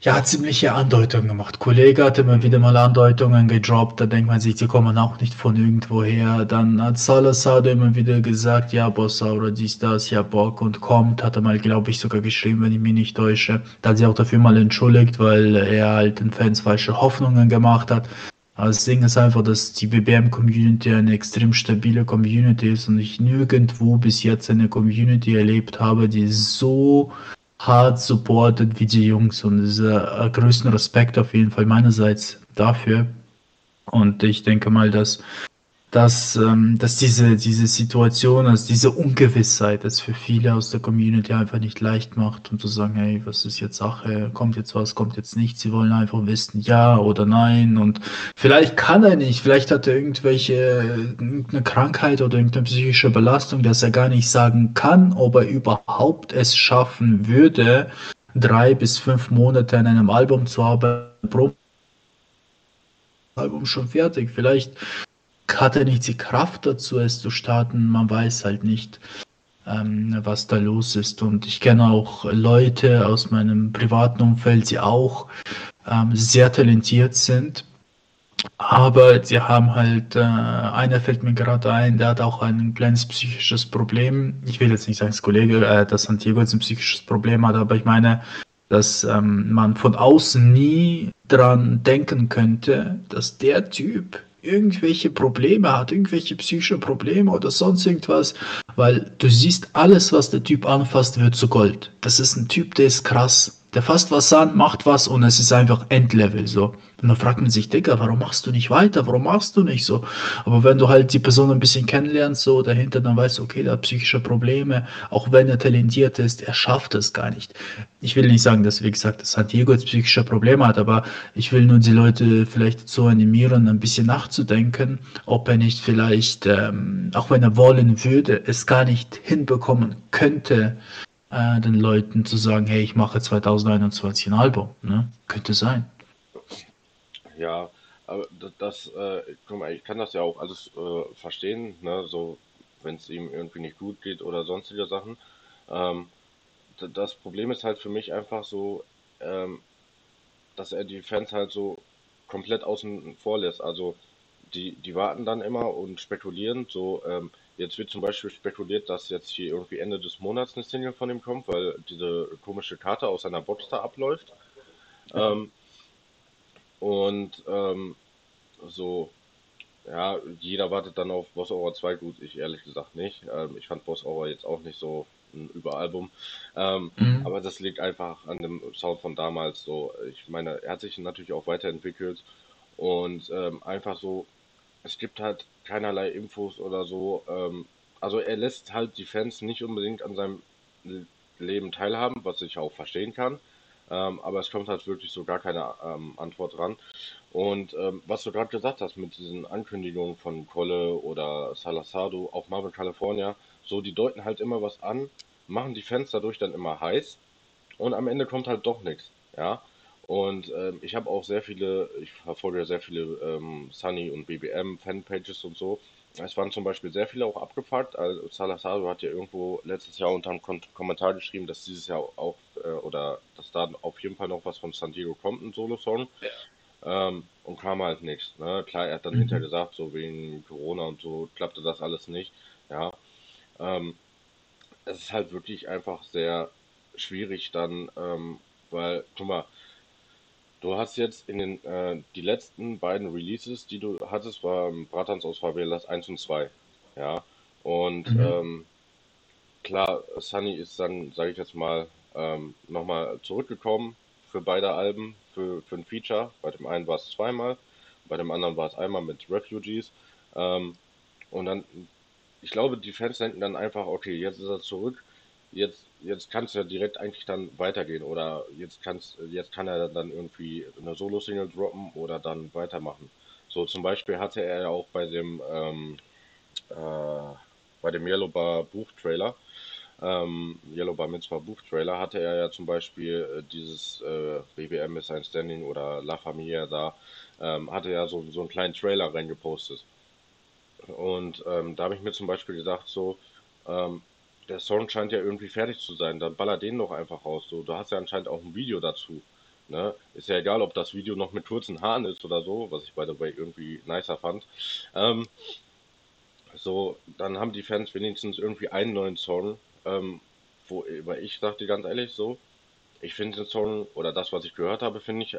ja, ziemliche Andeutungen gemacht. Kollege hat immer wieder mal Andeutungen gedroppt, da denkt man sich, die kommen auch nicht von irgendwoher. Dann hat Salazar immer wieder gesagt, ja, Bossa oder dies, das, ja, Bock und kommt, hat er mal, glaube ich, sogar geschrieben, wenn ich mich nicht täusche. Da hat sie auch dafür mal entschuldigt, weil er halt den Fans falsche Hoffnungen gemacht hat. Aber das Ding ist einfach, dass die BBM-Community eine extrem stabile Community ist und ich nirgendwo bis jetzt eine Community erlebt habe, die so hart supportet wie die Jungs. Und es ist äh, größten Respekt auf jeden Fall meinerseits dafür. Und ich denke mal, dass dass, ähm, dass diese, diese Situation, also diese Ungewissheit es für viele aus der Community einfach nicht leicht macht, um zu sagen, hey, was ist jetzt Sache, kommt jetzt was, kommt jetzt nicht. Sie wollen einfach wissen, ja oder nein. Und vielleicht kann er nicht, vielleicht hat er irgendwelche, irgendeine Krankheit oder irgendeine psychische Belastung, dass er gar nicht sagen kann, ob er überhaupt es schaffen würde, drei bis fünf Monate an einem Album zu arbeiten. Album schon fertig. Vielleicht hat er nicht die Kraft dazu, es zu starten. Man weiß halt nicht, ähm, was da los ist. Und ich kenne auch Leute aus meinem privaten Umfeld, die auch ähm, sehr talentiert sind Aber sie haben halt, äh, einer fällt mir gerade ein, der hat auch ein kleines psychisches Problem. Ich will jetzt nicht sagen, das Kollege, äh, dass Santiago jetzt ein psychisches Problem hat, aber ich meine, dass ähm, man von außen nie dran denken könnte, dass der Typ irgendwelche Probleme hat, irgendwelche psychische Probleme oder sonst irgendwas, weil du siehst, alles, was der Typ anfasst, wird zu Gold. Das ist ein Typ, der ist krass. Der fasst was an, macht was und es ist einfach Endlevel so. Und dann fragt man sich, Digga, warum machst du nicht weiter? Warum machst du nicht so? Aber wenn du halt die Person ein bisschen kennenlernst, so dahinter, dann weißt du, okay, der hat psychische Probleme. Auch wenn er talentiert ist, er schafft es gar nicht. Ich will nicht sagen, dass, wie gesagt, dass Santiago jetzt psychische Probleme hat, aber ich will nur die Leute vielleicht so animieren, ein bisschen nachzudenken, ob er nicht vielleicht, ähm, auch wenn er wollen würde, es gar nicht hinbekommen könnte, äh, den Leuten zu sagen, hey, ich mache 2021 ein Album. Ne? Könnte sein. Ja, aber das, äh, ich kann das ja auch alles äh, verstehen, ne? so wenn es ihm irgendwie nicht gut geht oder sonstige Sachen. Ähm, das Problem ist halt für mich einfach so, ähm, dass er die Fans halt so komplett außen vor lässt. Also die, die warten dann immer und spekulieren, so, ähm, Jetzt wird zum Beispiel spekuliert, dass jetzt hier irgendwie Ende des Monats eine Single von ihm kommt, weil diese komische Karte aus seiner Box da abläuft. Ja. Ähm, und ähm, so, ja, jeder wartet dann auf Boss Aura 2. Gut, ich ehrlich gesagt nicht. Ähm, ich fand Boss Aura jetzt auch nicht so ein Überalbum. Ähm, mhm. Aber das liegt einfach an dem Sound von damals. So, ich meine, er hat sich natürlich auch weiterentwickelt und ähm, einfach so es gibt halt keinerlei Infos oder so. Ähm, also er lässt halt die Fans nicht unbedingt an seinem Leben teilhaben, was ich auch verstehen kann. Ähm, aber es kommt halt wirklich so gar keine ähm, Antwort dran. Und ähm, was du gerade gesagt hast mit diesen Ankündigungen von Kolle oder Salazado, auch Marvin California, so die deuten halt immer was an, machen die Fans dadurch dann immer heiß und am Ende kommt halt doch nichts. Ja, und ähm, ich habe auch sehr viele, ich verfolge sehr viele ähm, Sunny und BBM Fanpages und so. Es waren zum Beispiel sehr viele auch abgefuckt. Also Salazar hat ja irgendwo letztes Jahr unter einem Kom Kommentar geschrieben, dass dieses Jahr auch äh, oder dass da auf jeden Fall noch was von San Diego kommt, ein Solo-Song. Ja. Ähm, und kam halt nichts. Ne? Klar, er hat dann mhm. hinterher gesagt, so wegen Corona und so klappte das alles nicht. Ja. Ähm, es ist halt wirklich einfach sehr schwierig dann, ähm, weil, guck mal, Du hast jetzt in den äh, die letzten beiden Releases, die du hattest, war ähm, Bratans aus Favelas 1 und 2. Ja. Und mhm. ähm, klar, Sunny ist dann, sage ich jetzt mal, ähm, nochmal zurückgekommen für beide Alben, für, für ein Feature. Bei dem einen war es zweimal, bei dem anderen war es einmal mit Refugees. Ähm, und dann, ich glaube, die Fans denken dann einfach, okay, jetzt ist er zurück jetzt, jetzt kann es ja direkt eigentlich dann weitergehen oder jetzt, kann's, jetzt kann er dann irgendwie eine Solo-Single droppen oder dann weitermachen. So zum Beispiel hatte er ja auch bei dem, ähm, äh, bei dem Yellow Bar Buchtrailer, ähm, Yellow Bar Mitzvah Buchtrailer, hatte er ja zum Beispiel äh, dieses äh, BBM ist ein Standing oder La Familia da, ähm, hatte er so, so einen kleinen Trailer reingepostet. Und ähm, da habe ich mir zum Beispiel gedacht, so, ähm, der Song scheint ja irgendwie fertig zu sein, dann baller den doch einfach raus. So, du hast ja anscheinend auch ein Video dazu. Ne? Ist ja egal, ob das Video noch mit kurzen Haaren ist oder so, was ich the way irgendwie nicer fand. Ähm, so, dann haben die Fans wenigstens irgendwie einen neuen Song, ähm, wo, weil ich sagte ganz ehrlich so, ich finde den Song oder das, was ich gehört habe, finde ich äh,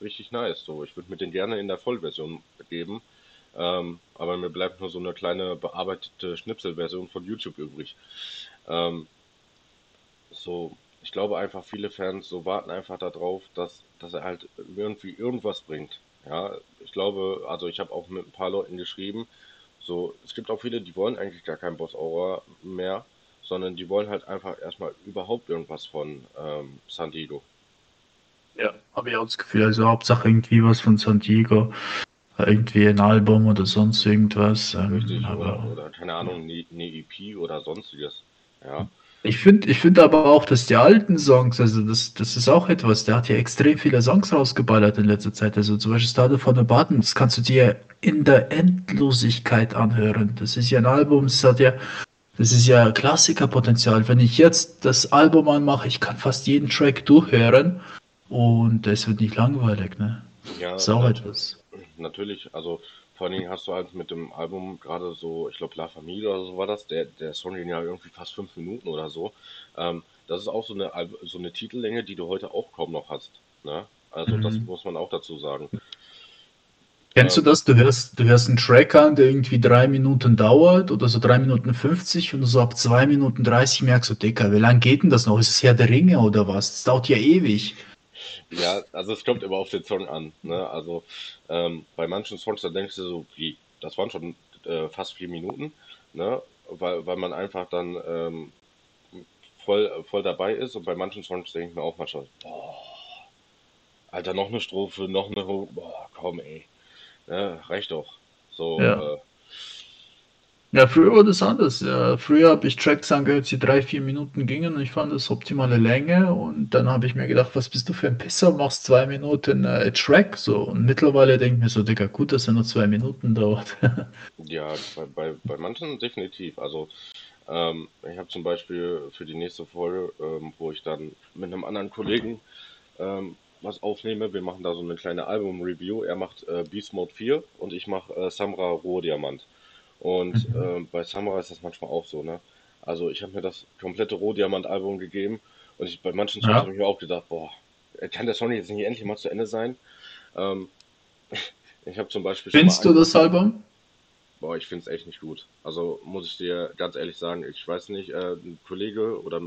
richtig nice. So, ich würde mir den gerne in der Vollversion geben. Ähm, aber mir bleibt nur so eine kleine bearbeitete Schnipselversion von YouTube übrig. Ähm, so, ich glaube einfach, viele Fans so warten einfach darauf, dass, dass er halt irgendwie irgendwas bringt. Ja, ich glaube, also ich habe auch mit ein paar Leuten geschrieben, so, es gibt auch viele, die wollen eigentlich gar keinen Boss Aura mehr, sondern die wollen halt einfach erstmal überhaupt irgendwas von ähm, San Diego. Ja, habe ich auch das Gefühl, also Hauptsache irgendwie was von San Diego irgendwie ein Album oder sonst irgendwas. Ähm, Richtig, aber, oder, oder, keine Ahnung, eine ne EP oder sonstiges. Ja. Ich finde ich find aber auch, dass die alten Songs, also das, das ist auch etwas, der hat ja extrem viele Songs rausgeballert in letzter Zeit. Also zum Beispiel Started von the Button, das kannst du dir in der Endlosigkeit anhören. Das ist ja ein Album, das hat ja, das ist ja Klassikerpotenzial. Wenn ich jetzt das Album anmache, ich kann fast jeden Track durchhören und es wird nicht langweilig, ne? Ja, das ist auch etwas natürlich, also vor allen Dingen hast du halt mit dem Album gerade so, ich glaube La Familie oder so war das, der, der Song ging ja irgendwie fast fünf Minuten oder so. Ähm, das ist auch so eine, so eine Titellänge, die du heute auch kaum noch hast. Ne? Also mhm. das muss man auch dazu sagen. Kennst du das? Du hörst, du hörst einen Track an, der irgendwie drei Minuten dauert oder so drei Minuten 50 und so ab zwei Minuten 30 merkst du, Dicker, wie lange geht denn das noch? Ist es Herr der Ringe oder was? Das dauert ja ewig. Ja, also es kommt immer auf den Song an. Ne? Also ähm, bei manchen Songs, da denkst du so, wie, das waren schon äh, fast vier Minuten, ne? weil, weil man einfach dann ähm, voll, voll dabei ist und bei manchen Songs denke ich mir auch manchmal, boah, Alter, noch eine Strophe, noch eine, boah, komm ey. Ja, reicht doch. So, ja. Äh, ja, früher war das anders. Ja, früher habe ich Tracks angehört, die drei, vier Minuten gingen und ich fand das optimale Länge. Und dann habe ich mir gedacht, was bist du für ein Pisser, machst zwei Minuten äh, Track. So. Und mittlerweile denke ich mir so, Digga, gut, dass er nur zwei Minuten dauert. ja, bei, bei, bei manchen definitiv. Also, ähm, ich habe zum Beispiel für die nächste Folge, ähm, wo ich dann mit einem anderen Kollegen ähm, was aufnehme. Wir machen da so eine kleine Album-Review. Er macht äh, Beast Mode 4 und ich mache äh, Samra Rohdiamant. Und mhm. äh, bei Samra ist das manchmal auch so, ne? Also ich habe mir das komplette Rohdiamant-Album gegeben und ich, bei manchen Songs ja. habe ich mir auch gedacht, boah, kann der Song jetzt nicht endlich mal zu Ende sein? Ähm, ich habe zum Beispiel. Findest du das Album? Boah, ich finde es echt nicht gut. Also muss ich dir ganz ehrlich sagen, ich weiß nicht, äh, ein Kollege oder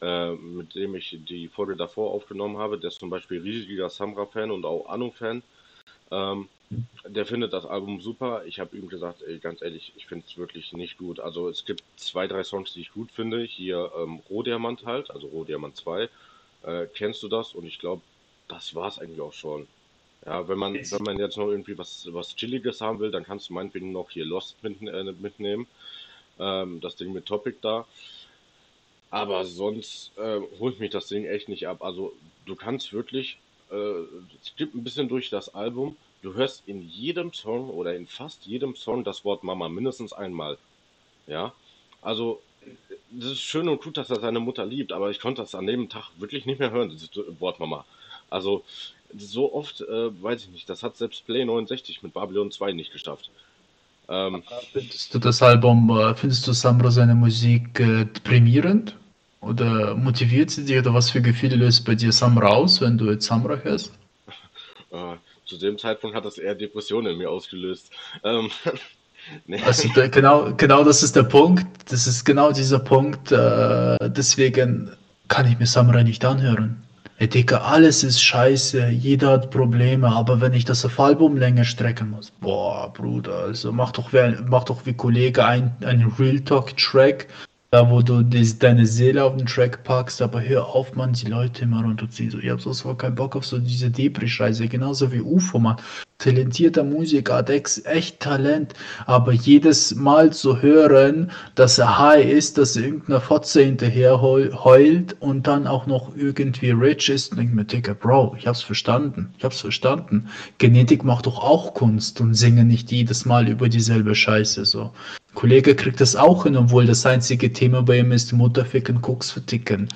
äh, mit dem ich die Folge davor aufgenommen habe, der ist zum Beispiel riesiger Samra-Fan und auch Anu-Fan. Ähm, der findet das Album super. Ich habe ihm gesagt, ey, ganz ehrlich, ich finde es wirklich nicht gut. Also es gibt zwei, drei Songs, die ich gut finde. Hier ähm, Rohdiamant halt, also Rohdiamant 2. Äh, kennst du das? Und ich glaube, das war es eigentlich auch schon. Ja, wenn man, wenn man jetzt noch irgendwie was, was Chilliges haben will, dann kannst du meinetwegen noch hier Lost mit, äh, mitnehmen. Ähm, das Ding mit Topic da. Aber sonst äh, holt mich das Ding echt nicht ab. Also du kannst wirklich, äh, es gibt ein bisschen durch das Album, du hörst in jedem Song oder in fast jedem Song das Wort Mama mindestens einmal. Ja, also das ist schön und gut, dass er seine Mutter liebt, aber ich konnte das an dem Tag wirklich nicht mehr hören, dieses Wort Mama. Also so oft, äh, weiß ich nicht, das hat selbst Play 69 mit Babylon 2 nicht geschafft. Ähm, findest du das Album, äh, findest du Samra seine Musik äh, deprimierend? Oder motiviert sie dich oder was für Gefühle löst bei dir Samra aus, wenn du jetzt Samra hörst? Zu dem Zeitpunkt hat das eher Depressionen in mir ausgelöst. Ähm, nee. Also genau, genau das ist der Punkt. Das ist genau dieser Punkt. Äh, deswegen kann ich mir Samurai nicht anhören. Ey, Digga, alles ist scheiße, jeder hat Probleme, aber wenn ich das auf Albumlänge strecken muss, boah, Bruder, also mach doch wie, mach doch wie Kollege ein, einen Real Talk Track da, wo du die, deine Seele auf den Track packst, aber hör auf, man, die Leute immer runterziehen. So, ich hab so voll keinen Bock auf so diese Depri-Scheiße, genauso wie UFO, man. Talentierter Musiker, hat echt Talent, aber jedes Mal zu hören, dass er high ist, dass er irgendeiner Fotze hinterher heult und dann auch noch irgendwie rich ist, denk mir, Digga, Bro, ich hab's verstanden, ich hab's verstanden. Genetik macht doch auch Kunst und singe nicht jedes Mal über dieselbe Scheiße, so. Kollege kriegt das auch hin, obwohl das einzige Thema bei ihm ist Mutterficken, Koks verticken.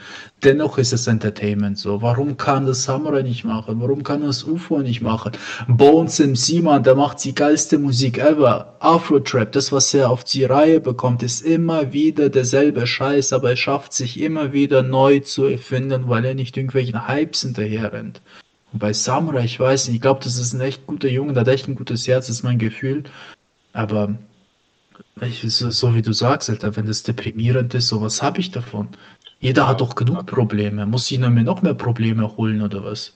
Dennoch ist es Entertainment so. Warum kann das Samurai nicht machen? Warum kann das UFO nicht machen? Bones MC, man, der macht die geilste Musik ever. Afro-Trap, das, was er auf die Reihe bekommt, ist immer wieder derselbe Scheiß, aber er schafft sich immer wieder neu zu erfinden, weil er nicht irgendwelchen Hypes hinterher rennt. Und bei Samurai, ich weiß nicht, ich glaube, das ist ein echt guter Junge, der hat echt ein gutes Herz, ist mein Gefühl. Aber so, so wie du sagst, Alter, wenn das deprimierend ist, so was habe ich davon? Jeder ja, hat doch genug ja. Probleme. Muss ich mir noch mehr Probleme holen oder was?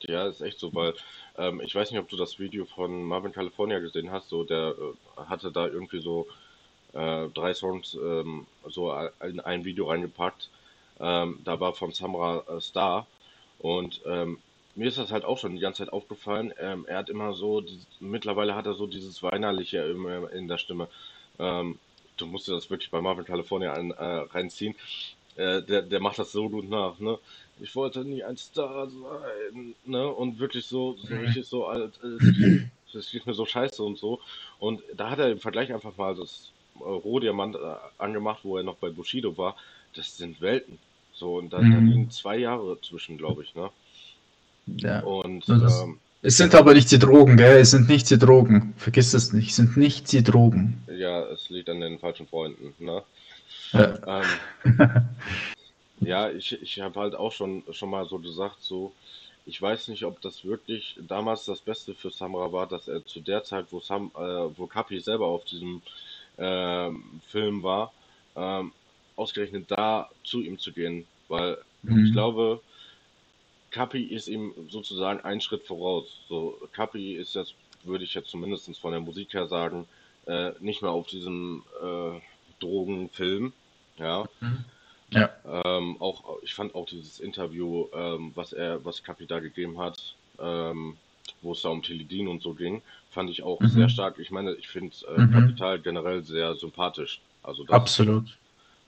Ja, ist echt so, weil ähm, ich weiß nicht, ob du das Video von Marvin California gesehen hast. So, der äh, hatte da irgendwie so äh, drei Songs ähm, so in ein Video reingepackt. Ähm, da war von Samra äh, Star und ähm, mir ist das halt auch schon die ganze Zeit aufgefallen. Ähm, er hat immer so, mittlerweile hat er so dieses Weinerliche in, in der Stimme. Ähm, du musst dir das wirklich bei Marvin California ein, äh, reinziehen. Äh, der, der macht das so gut nach, ne? Ich wollte nie ein Star sein, ne? Und wirklich so, so mhm. richtig so alt, äh, das geht mir so scheiße und so. Und da hat er im Vergleich einfach mal das äh, Rohdiamant äh, angemacht, wo er noch bei Bushido war. Das sind Welten. So, und da, mhm. da liegen zwei Jahre zwischen, glaube ich, ne? Ja. Und ähm, Es sind aber nicht die Drogen, gell? Es sind nicht die Drogen. Vergiss es nicht. Es sind nicht die Drogen. Ja, es liegt an den falschen Freunden, ne? Ja, ähm, ja ich, ich habe halt auch schon, schon mal so gesagt, so, ich weiß nicht, ob das wirklich damals das Beste für Samra war, dass er zu der Zeit, wo Sam, äh, wo Kapi selber auf diesem äh, Film war, ähm, ausgerechnet da zu ihm zu gehen, weil mhm. ich glaube, Kapi ist ihm sozusagen einen Schritt voraus. So, Kapi ist jetzt, würde ich jetzt zumindest von der Musik her sagen, äh, nicht mehr auf diesem äh, Drogenfilm. Ja. Mhm. Ja. Ähm, auch, ich fand auch dieses Interview, ähm, was er, was Kapi da gegeben hat, ähm, wo es da um Teledin und so ging, fand ich auch mhm. sehr stark. Ich meine, ich finde äh, mhm. Kapital generell sehr sympathisch. Also das, Absolut.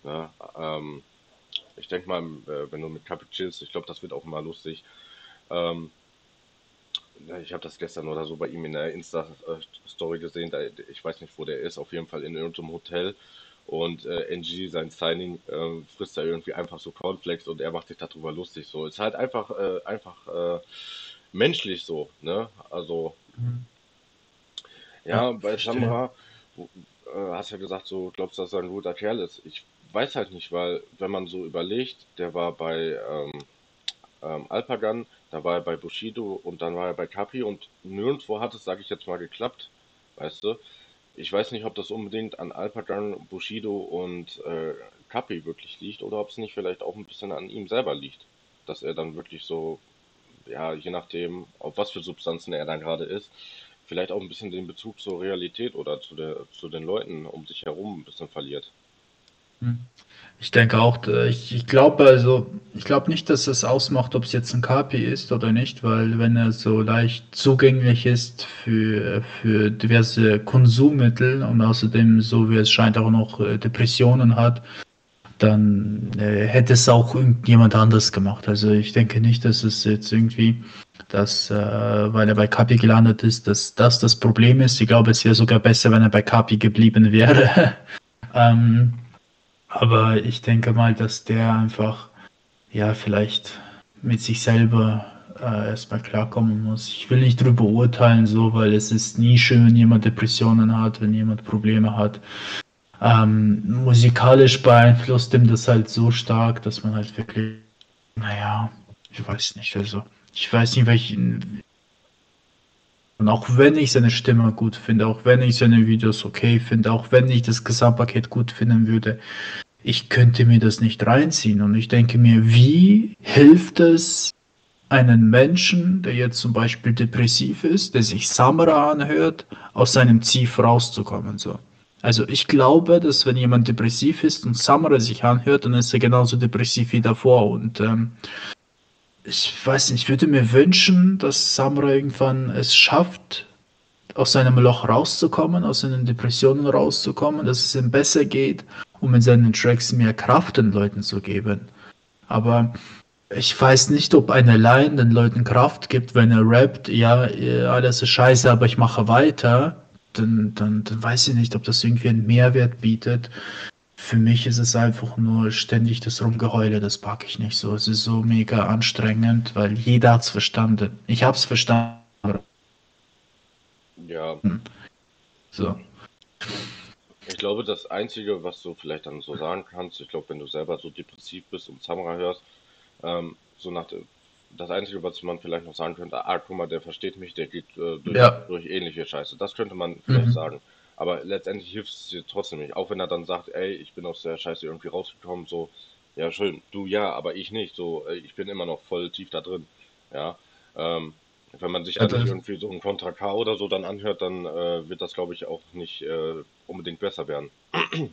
Ja, ähm, ich denke mal, äh, wenn du mit Kapi chillst, ich glaube, das wird auch immer lustig. Ähm, ich habe das gestern oder so bei ihm in der Insta-Story gesehen. Da, ich weiß nicht, wo der ist. Auf jeden Fall in irgendeinem Hotel. Und äh, NG, sein Signing, äh, frisst da irgendwie einfach so Cornflakes und er macht sich darüber lustig. So, ist halt einfach, äh, einfach äh, menschlich so, ne? Also, mhm. ja, ja, bei Shamra, äh, hast ja gesagt, so glaubst du, dass er ein guter Kerl ist. Ich weiß halt nicht, weil wenn man so überlegt, der war bei ähm, ähm, Alpagan, da war er bei Bushido und dann war er bei Kapi und nirgendwo hat es, sage ich jetzt mal, geklappt, weißt du? Ich weiß nicht, ob das unbedingt an Alpagan, Bushido und äh, Kapi wirklich liegt oder ob es nicht vielleicht auch ein bisschen an ihm selber liegt, dass er dann wirklich so, ja, je nachdem, auf was für Substanzen er dann gerade ist, vielleicht auch ein bisschen den Bezug zur Realität oder zu, der, zu den Leuten um sich herum ein bisschen verliert. Hm. Ich denke auch, äh, ich, ich glaube also, ich glaube nicht, dass es ausmacht, ob es jetzt ein KP ist oder nicht, weil wenn er so leicht zugänglich ist für, für diverse Konsummittel und außerdem, so wie es scheint, auch noch äh, Depressionen hat, dann äh, hätte es auch irgendjemand anders gemacht. Also ich denke nicht, dass es jetzt irgendwie, dass, äh, weil er bei Kapi gelandet ist, dass das das Problem ist. Ich glaube, es wäre sogar besser, wenn er bei Kapi geblieben wäre. ähm, aber ich denke mal, dass der einfach, ja, vielleicht mit sich selber äh, erstmal klarkommen muss. Ich will nicht drüber urteilen, so, weil es ist nie schön, wenn jemand Depressionen hat, wenn jemand Probleme hat. Ähm, musikalisch beeinflusst ihm das halt so stark, dass man halt wirklich, naja, ich weiß nicht, also ich weiß nicht, welchen. Und auch wenn ich seine Stimme gut finde, auch wenn ich seine Videos okay finde, auch wenn ich das Gesamtpaket gut finden würde, ich könnte mir das nicht reinziehen. Und ich denke mir, wie hilft es einen Menschen, der jetzt zum Beispiel depressiv ist, der sich Samra anhört, aus seinem Zief rauszukommen? So. Also ich glaube, dass wenn jemand depressiv ist und Samra sich anhört, dann ist er genauso depressiv wie davor. Und ähm, ich weiß nicht, ich würde mir wünschen, dass Samra irgendwann es schafft, aus seinem Loch rauszukommen, aus seinen Depressionen rauszukommen, dass es ihm besser geht um in seinen Tracks mehr Kraft den Leuten zu geben. Aber ich weiß nicht, ob eine Line den Leuten Kraft gibt, wenn er rappt, ja, alles ist scheiße, aber ich mache weiter. Dann, dann, dann weiß ich nicht, ob das irgendwie einen Mehrwert bietet. Für mich ist es einfach nur ständig das Rumgeheule, das packe ich nicht so. Es ist so mega anstrengend, weil jeder hat es verstanden. Ich habe es verstanden. Ja. Hm. So. Ich glaube, das Einzige, was du vielleicht dann so sagen kannst, ich glaube, wenn du selber so depressiv bist und Samurai hörst, ähm, so nach das Einzige, was man vielleicht noch sagen könnte, ah, guck mal, der versteht mich, der geht äh, durch, ja. durch, ähnliche Scheiße. Das könnte man vielleicht mhm. sagen. Aber letztendlich hilft es dir trotzdem nicht. Auch wenn er dann sagt, ey, ich bin aus der Scheiße irgendwie rausgekommen, so, ja, schön, du ja, aber ich nicht. So, ich bin immer noch voll tief da drin. Ja. Ähm, wenn man sich also irgendwie so ein Contra K oder so dann anhört, dann äh, wird das, glaube ich, auch nicht äh, unbedingt besser werden.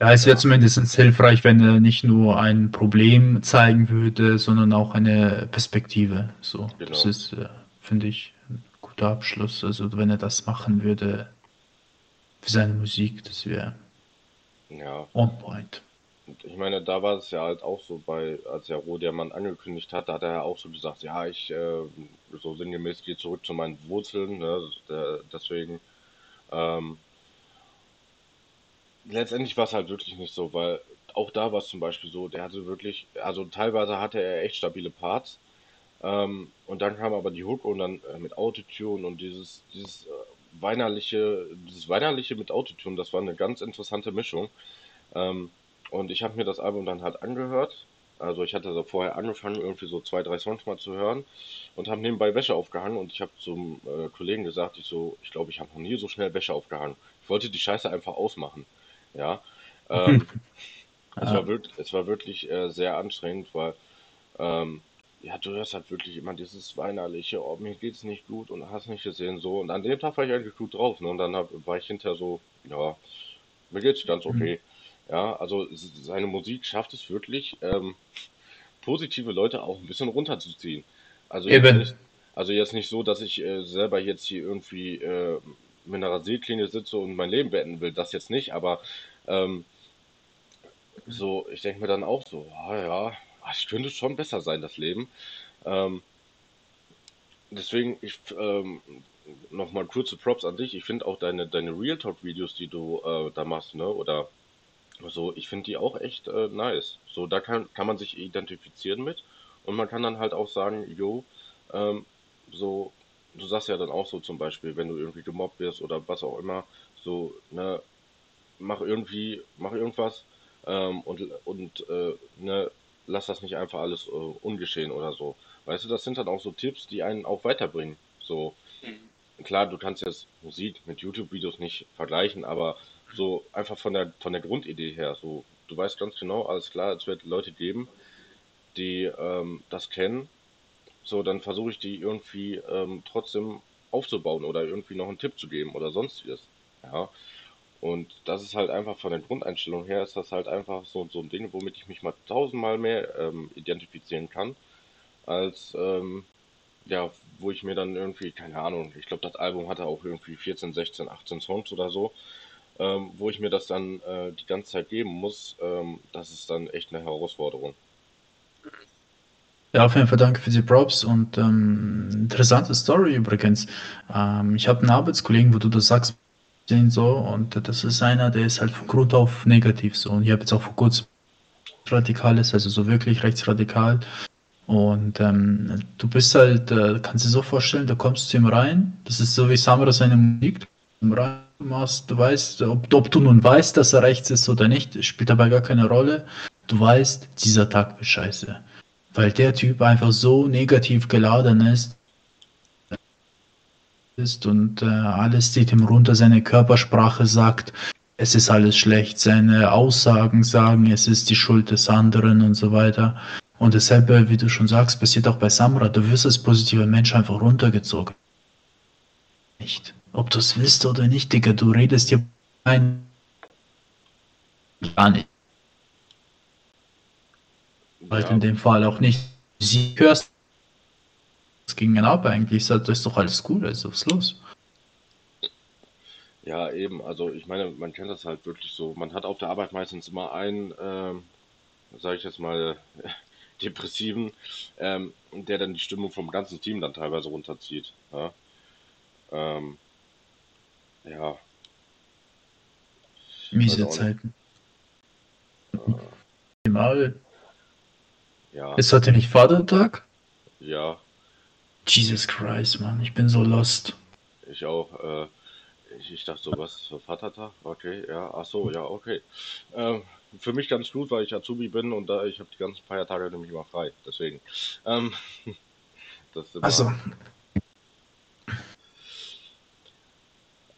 Ja, es wäre zumindest hilfreich, wenn er nicht nur ein Problem zeigen würde, sondern auch eine Perspektive. So, genau. das ist, äh, finde ich, ein guter Abschluss. Also, wenn er das machen würde für seine Musik, das wäre ja. on point ich meine, da war es ja halt auch so bei, als er Rohdiamant angekündigt hat, da hat er ja auch so gesagt, ja, ich, äh, so sinngemäß gehe zurück zu meinen Wurzeln, ne, deswegen, ähm, letztendlich war es halt wirklich nicht so, weil auch da war es zum Beispiel so, der hatte wirklich, also teilweise hatte er echt stabile Parts, Ähm, und dann kam aber die Hook und dann äh, mit Autotune und dieses, dieses äh, weinerliche, dieses weinerliche mit Autotune, das war eine ganz interessante Mischung. Ähm, und ich habe mir das Album dann halt angehört. Also ich hatte da vorher angefangen, irgendwie so zwei, drei Songs mal zu hören und habe nebenbei Wäsche aufgehangen und ich habe zum äh, Kollegen gesagt, ich so, ich glaube, ich habe noch nie so schnell Wäsche aufgehangen. Ich wollte die Scheiße einfach ausmachen. Ja. Ähm, es, war wirklich, es war wirklich äh, sehr anstrengend, weil ähm, ja, du hörst halt wirklich immer dieses weinerliche, oh, mir geht's nicht gut und hast nicht gesehen so. Und an dem Tag war ich eigentlich gut drauf. Ne? Und dann hab, war ich hinterher so, ja, mir geht's ganz mhm. okay. Ja, also seine Musik schafft es wirklich, ähm, positive Leute auch ein bisschen runterzuziehen. Also jetzt, nicht, also jetzt nicht so, dass ich äh, selber jetzt hier irgendwie äh, mit einer Rasierklinik sitze und mein Leben beenden will, das jetzt nicht, aber ähm, so, ich denke mir dann auch so, ah ja, es könnte schon besser sein, das Leben. Ähm, deswegen, ich ähm, nochmal kurze Props an dich. Ich finde auch deine, deine Real Talk-Videos, die du äh, da machst, ne? Oder so, ich finde die auch echt äh, nice. So, da kann, kann man sich identifizieren mit und man kann dann halt auch sagen, jo, ähm, so, du sagst ja dann auch so zum Beispiel, wenn du irgendwie gemobbt wirst oder was auch immer, so, ne, mach irgendwie, mach irgendwas ähm, und, und äh, ne, lass das nicht einfach alles äh, ungeschehen oder so. Weißt du, das sind dann auch so Tipps, die einen auch weiterbringen. So, mhm. klar, du kannst jetzt Musik mit YouTube-Videos nicht vergleichen, aber so einfach von der von der Grundidee her, so, du weißt ganz genau, alles klar, es wird Leute geben, die ähm, das kennen. So, dann versuche ich die irgendwie ähm, trotzdem aufzubauen oder irgendwie noch einen Tipp zu geben oder sonstiges. Ja. Und das ist halt einfach von der Grundeinstellung her, ist das halt einfach so, so ein Ding, womit ich mich mal tausendmal mehr ähm, identifizieren kann, als ähm, ja, wo ich mir dann irgendwie, keine Ahnung, ich glaube, das Album hatte auch irgendwie 14, 16, 18 Songs oder so, ähm, wo ich mir das dann äh, die ganze Zeit geben muss, ähm, das ist dann echt eine Herausforderung. Ja, auf jeden Fall danke für die Props und ähm, interessante Story übrigens. Ähm, ich habe einen Arbeitskollegen, wo du das sagst, sehen so und das ist einer, der ist halt von Grund auf negativ so und ich habe jetzt auch vor kurzem radikales, also so wirklich rechtsradikal und ähm, du bist halt, äh, kannst du dir so vorstellen, da kommst du ihm rein, das ist so wie Samra seine Musik, du machst, du weißt, ob, ob du nun weißt, dass er rechts ist oder nicht, spielt dabei gar keine Rolle, du weißt, dieser Tag wird scheiße, weil der Typ einfach so negativ geladen ist, ist und äh, alles zieht ihm runter, seine Körpersprache sagt, es ist alles schlecht, seine Aussagen sagen, es ist die Schuld des anderen und so weiter. Und deshalb, wie du schon sagst, passiert auch bei Samra, du wirst als positiver Mensch einfach runtergezogen. Nicht. Ob du es willst oder nicht, Digga, du redest hier ein. Gar nicht. Ja. Halt in dem Fall auch nicht. Sie hörst was ging denn ab eigentlich? Das ist doch alles gut, also was ist los? Ja, eben, also ich meine, man kennt das halt wirklich so. Man hat auf der Arbeit meistens immer einen, ähm, sage ich jetzt mal, Depressiven, ähm, der dann die Stimmung vom ganzen Team dann teilweise runterzieht. Ja. Ähm, ja. Miese Zeiten. Äh, Mal. Ja. Ist heute nicht Vatertag? Ja, Jesus Christ, Mann, ich bin so lost. Ich auch. Äh, ich, ich dachte so, was für Vatertag? Okay, ja, ach so, ja, okay. Ähm, für mich ganz gut, weil ich Azubi bin und da ich habe die ganzen Feiertage nämlich immer frei. Deswegen. Ähm, das also.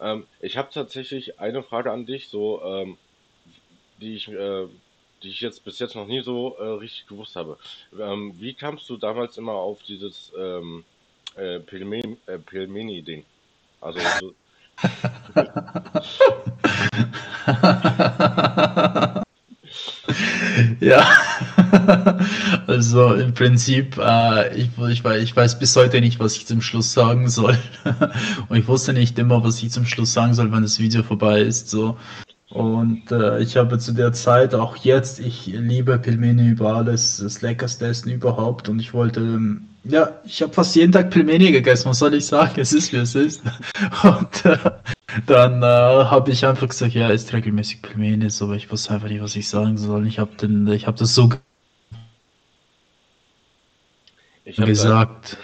Ähm, ich habe tatsächlich eine Frage an dich, so ähm, die ich äh, die ich jetzt bis jetzt noch nie so äh, richtig gewusst habe. Ähm, wie kamst du damals immer auf dieses ähm, äh, Pelmeni, äh, Pelmeni-Ding. Also so ja, also im Prinzip, äh, ich, ich, ich, weiß bis heute nicht, was ich zum Schluss sagen soll. Und ich wusste nicht immer, was ich zum Schluss sagen soll, wenn das Video vorbei ist. So. Und äh, ich habe zu der Zeit, auch jetzt, ich liebe Pilmeni über alles, das leckerste Essen überhaupt. Und ich wollte, ähm, ja, ich habe fast jeden Tag Pilmeni gegessen, was soll ich sagen? Es ist, wie es ist. Und äh, dann äh, habe ich einfach gesagt, ja, ist regelmäßig Pilmeni, aber ich wusste einfach nicht, was ich sagen soll. Ich habe hab das so ich gesagt.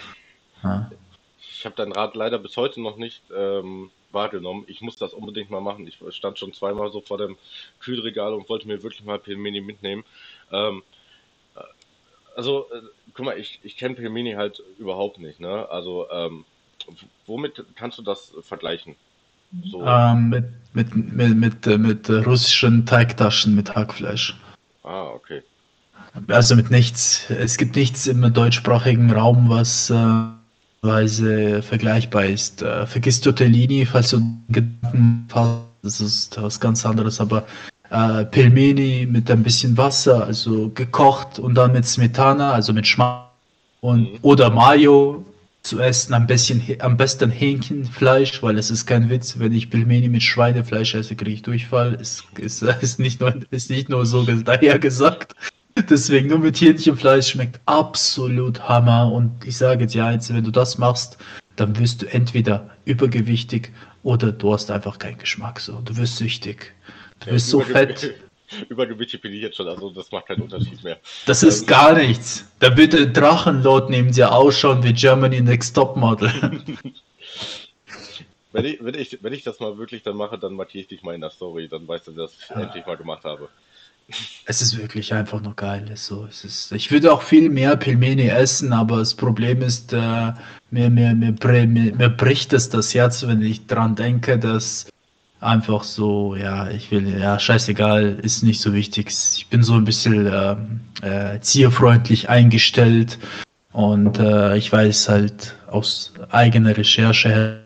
Dein, ich habe deinen Rat leider bis heute noch nicht ähm, wahrgenommen. Ich muss das unbedingt mal machen. Ich stand schon zweimal so vor dem Kühlregal und wollte mir wirklich mal Pelmeni mitnehmen. Ähm, äh, also, äh, guck mal, ich, ich kenne Pelmeni halt überhaupt nicht. Ne? Also, ähm, womit kannst du das vergleichen? So. Ähm, mit, mit, mit, mit, mit, mit russischen Teigtaschen mit Hackfleisch. Ah, okay. Also mit nichts. Es gibt nichts im deutschsprachigen Raum, was äh, weise vergleichbar ist. Äh, vergiss Tortellini, falls du Gedanken hast, das ist was ganz anderes, aber äh, Pelmeni mit ein bisschen Wasser, also gekocht und dann mit Smetana, also mit Schmack und mhm. oder Mayo zu essen, am besten, am besten Hähnchenfleisch, weil es ist kein Witz, wenn ich Pelmeni mit Schweinefleisch esse, kriege ich Durchfall. Ist, ist, ist, nicht nur, ist nicht nur so daher gesagt. Deswegen nur mit Hähnchenfleisch schmeckt absolut Hammer. Und ich sage jetzt ja, jetzt, wenn du das machst, dann wirst du entweder übergewichtig oder du hast einfach keinen Geschmack. So, du wirst süchtig. Du wirst so fett. Übergewichtig bin ich jetzt schon, also das macht keinen Unterschied mehr. Das ist ähm, gar nichts. Da bitte Drachenlord nehmen sie ausschauen wie Germany Next Top Model. wenn, ich, wenn, ich, wenn ich das mal wirklich dann mache, dann markiere ich dich mal in der Story, dann weißt du, dass ich ja. endlich mal gemacht habe. Es ist wirklich einfach nur geil. So, es ist, ich würde auch viel mehr Pilmeni essen, aber das Problem ist, äh, mir, mir, mir, mir, mir bricht es das Herz, wenn ich dran denke, dass einfach so, ja, ich will, ja, scheißegal, ist nicht so wichtig. Ich bin so ein bisschen äh, äh, zierfreundlich eingestellt und äh, ich weiß halt aus eigener Recherche,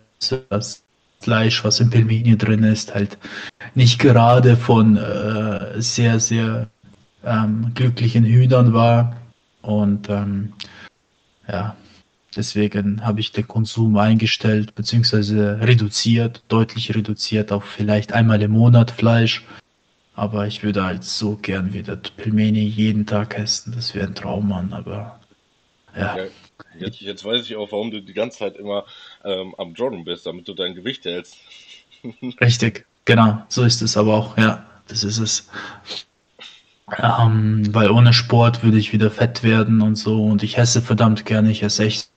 dass Fleisch, was im Pelmeni drin ist, halt nicht gerade von äh, sehr, sehr ähm, glücklichen Hühnern war. Und ähm, ja, deswegen habe ich den Konsum eingestellt, beziehungsweise reduziert, deutlich reduziert auf vielleicht einmal im Monat Fleisch. Aber ich würde halt so gern wieder Pelmeni jeden Tag essen. Das wäre ein Traum, Mann. Aber ja. ja Jetzt, jetzt, weiß ich auch, warum du die ganze Zeit immer ähm, am Joggen bist, damit du dein Gewicht hältst. Richtig, genau, so ist es aber auch, ja, das ist es. Ähm, weil ohne Sport würde ich wieder fett werden und so und ich esse verdammt gerne, ich esse echt.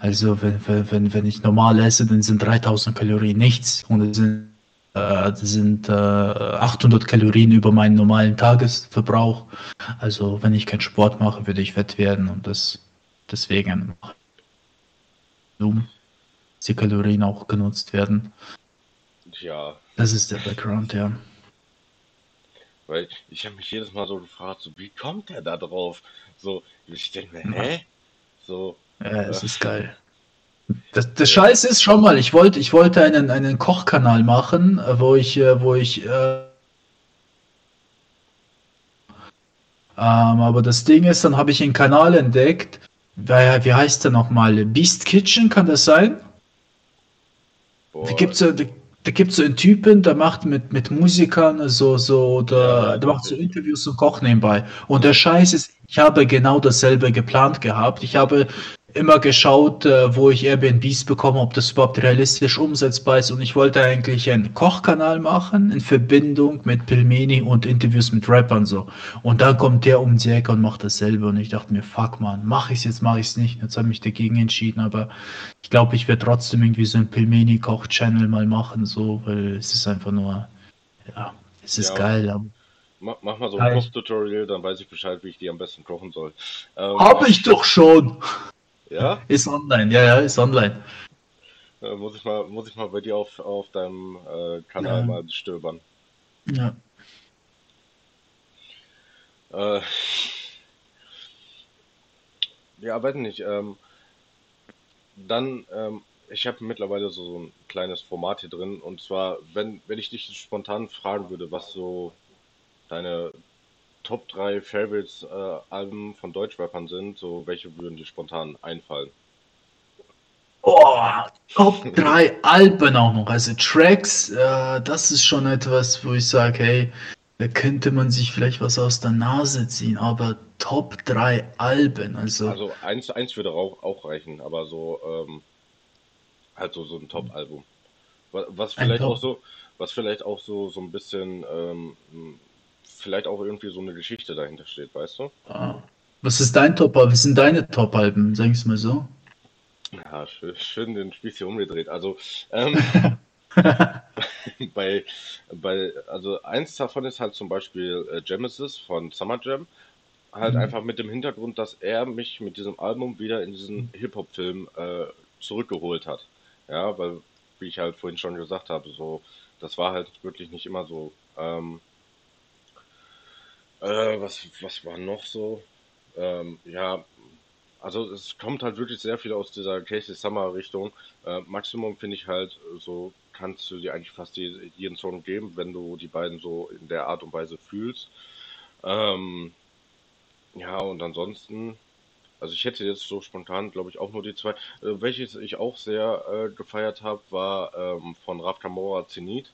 Also wenn, wenn, wenn ich normal esse, dann sind 3000 Kalorien nichts und es sind, äh, sind äh, 800 Kalorien über meinen normalen Tagesverbrauch. Also wenn ich keinen Sport mache, würde ich fett werden und das Deswegen die Kalorien auch genutzt werden. Ja. Das ist der Background, ja. Weil ich habe mich jedes Mal so gefragt, so, wie kommt der da drauf? So, ich denke mir, hä? So. Ja, es äh, ist geil. Das, das Scheiß ist schon mal, ich wollte, ich wollte einen, einen Kochkanal machen, wo ich, äh, wo ich, äh, ähm, aber das Ding ist, dann habe ich einen Kanal entdeckt, wie heißt der nochmal? Beast Kitchen, kann das sein? Boah. Da gibt es da, da gibt's so einen Typen, der macht mit, mit Musikern so, so, der, ja, der macht so Interviews und kocht nebenbei. Und der Scheiß ist, ich habe genau dasselbe geplant gehabt. Ich habe immer geschaut, äh, wo ich Airbnbs bekomme, ob das überhaupt realistisch umsetzbar ist. Und ich wollte eigentlich einen Kochkanal machen in Verbindung mit Pilmeni und Interviews mit Rappern so. Und dann kommt der um die Ecke und macht dasselbe. Und ich dachte mir, fuck man, mach ich's jetzt, mach ich's nicht. Jetzt habe ich dagegen entschieden. Aber ich glaube, ich werde trotzdem irgendwie so einen Pilmeni-Koch-Channel mal machen, so, weil es ist einfach nur, ja, es ist ja. geil. Aber Mach, mach, mal so ein Koch-Tutorial, dann weiß ich Bescheid, wie ich die am besten kochen soll. Ähm, Hab ich doch schon! Ja? Ist online, ja, ja, ist online. Äh, muss, ich mal, muss ich mal bei dir auf, auf deinem äh, Kanal ja. mal stöbern. Ja. Äh, ja, weiß nicht. Ähm, dann, ähm, ich habe mittlerweile so, so ein kleines Format hier drin. Und zwar, wenn, wenn ich dich spontan fragen würde, was so deine Top 3 Favorites äh, Alben von Deutschrappern sind, so welche würden dir spontan einfallen? Oh, Top 3 Alben auch noch. Also Tracks, äh, das ist schon etwas, wo ich sage, hey, da könnte man sich vielleicht was aus der Nase ziehen, aber Top 3 Alben, also. Also eins, eins würde auch, auch reichen, aber so, ähm, halt so, so ein Top-Album. Was vielleicht auch so, was vielleicht auch so, so ein bisschen ähm, vielleicht auch irgendwie so eine Geschichte dahinter steht, weißt du? Ah. Was ist dein Top? Was sind deine Top-Alben? Sag ich mal so. Ja, schön, schön den Spieß hier umgedreht. Also, ähm, bei, bei, also eins davon ist halt zum Beispiel äh, Genesis von Summer Jam. Halt mhm. einfach mit dem Hintergrund, dass er mich mit diesem Album wieder in diesen Hip-Hop-Film äh, zurückgeholt hat. Ja, weil, wie ich halt vorhin schon gesagt habe, so, das war halt wirklich nicht immer so. Ähm, äh, was, was war noch so? Ähm, ja, also es kommt halt wirklich sehr viel aus dieser Casey Summer Richtung. Äh, Maximum finde ich halt, so kannst du dir eigentlich fast jeden Song geben, wenn du die beiden so in der Art und Weise fühlst. Ähm, ja, und ansonsten, also ich hätte jetzt so spontan, glaube ich, auch nur die zwei. Äh, welches ich auch sehr äh, gefeiert habe, war ähm, von Raf Kamora Zenit,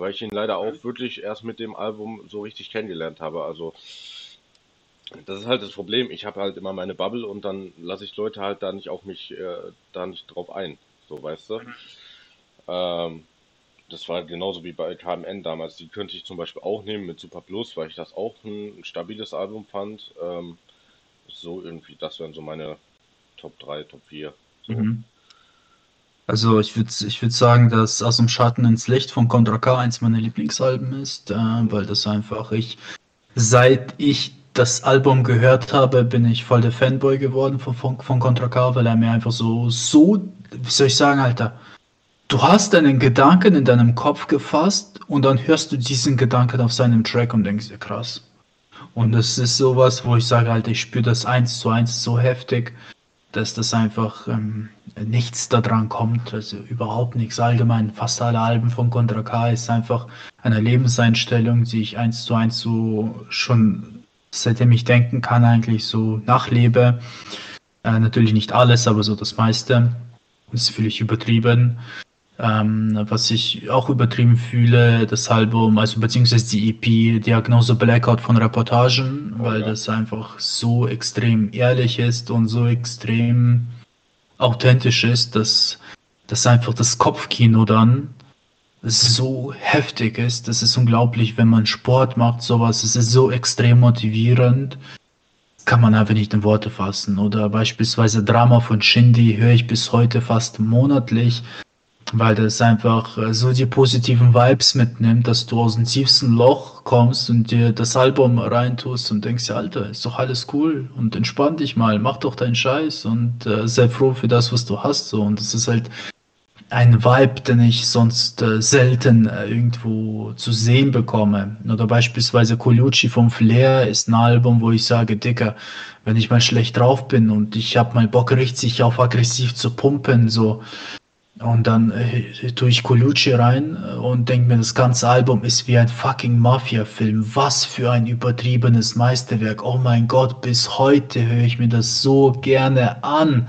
weil ich ihn leider auch mhm. wirklich erst mit dem Album so richtig kennengelernt habe. Also das ist halt das Problem. Ich habe halt immer meine Bubble und dann lasse ich Leute halt da nicht auf mich äh, da nicht drauf ein. So, weißt du? Mhm. Ähm, das war genauso wie bei KMN damals. Die könnte ich zum Beispiel auch nehmen mit Super Plus, weil ich das auch ein, ein stabiles Album fand. Ähm, so irgendwie, das wären so meine Top 3, Top 4. So. Mhm. Also ich würde ich würd sagen, dass Aus dem Schatten ins Licht von Contra K eins meiner Lieblingsalben ist, äh, weil das einfach ich, seit ich das Album gehört habe, bin ich voll der Fanboy geworden von, von, von Contra K, weil er mir einfach so, so, wie soll ich sagen, Alter, du hast einen Gedanken in deinem Kopf gefasst und dann hörst du diesen Gedanken auf seinem Track und denkst dir, krass. Und das ist sowas, wo ich sage, Alter, ich spüre das eins zu eins so heftig, dass das einfach ähm, nichts daran kommt, also überhaupt nichts. Allgemein, fast alle Alben von Contra K ist einfach eine Lebenseinstellung, die ich eins zu eins so schon seitdem ich denken kann, eigentlich so nachlebe. Äh, natürlich nicht alles, aber so das meiste. Das fühle ich übertrieben. Ähm, was ich auch übertrieben fühle, das Album, also beziehungsweise die EP Diagnose Blackout von Reportagen, oh, weil ja. das einfach so extrem ehrlich ist und so extrem authentisch ist, dass das einfach das Kopfkino dann so heftig ist. Das ist unglaublich, wenn man Sport macht, sowas. Es ist so extrem motivierend. Kann man einfach nicht in Worte fassen. Oder beispielsweise Drama von Shindy höre ich bis heute fast monatlich, weil das einfach so die positiven Vibes mitnimmt, dass du aus dem tiefsten Loch kommst und dir das Album reintust und denkst, Alter, ist doch alles cool und entspann dich mal, mach doch deinen Scheiß und äh, sei froh für das, was du hast. So. Und das ist halt ein Vibe, den ich sonst äh, selten äh, irgendwo zu sehen bekomme. Oder beispielsweise Colucci vom Flair ist ein Album, wo ich sage, Dicker, wenn ich mal schlecht drauf bin und ich habe mal Bock richtig auf aggressiv zu pumpen, so und dann äh, tue ich Colucci rein äh, und denke mir, das ganze Album ist wie ein fucking Mafia-Film. Was für ein übertriebenes Meisterwerk. Oh mein Gott, bis heute höre ich mir das so gerne an.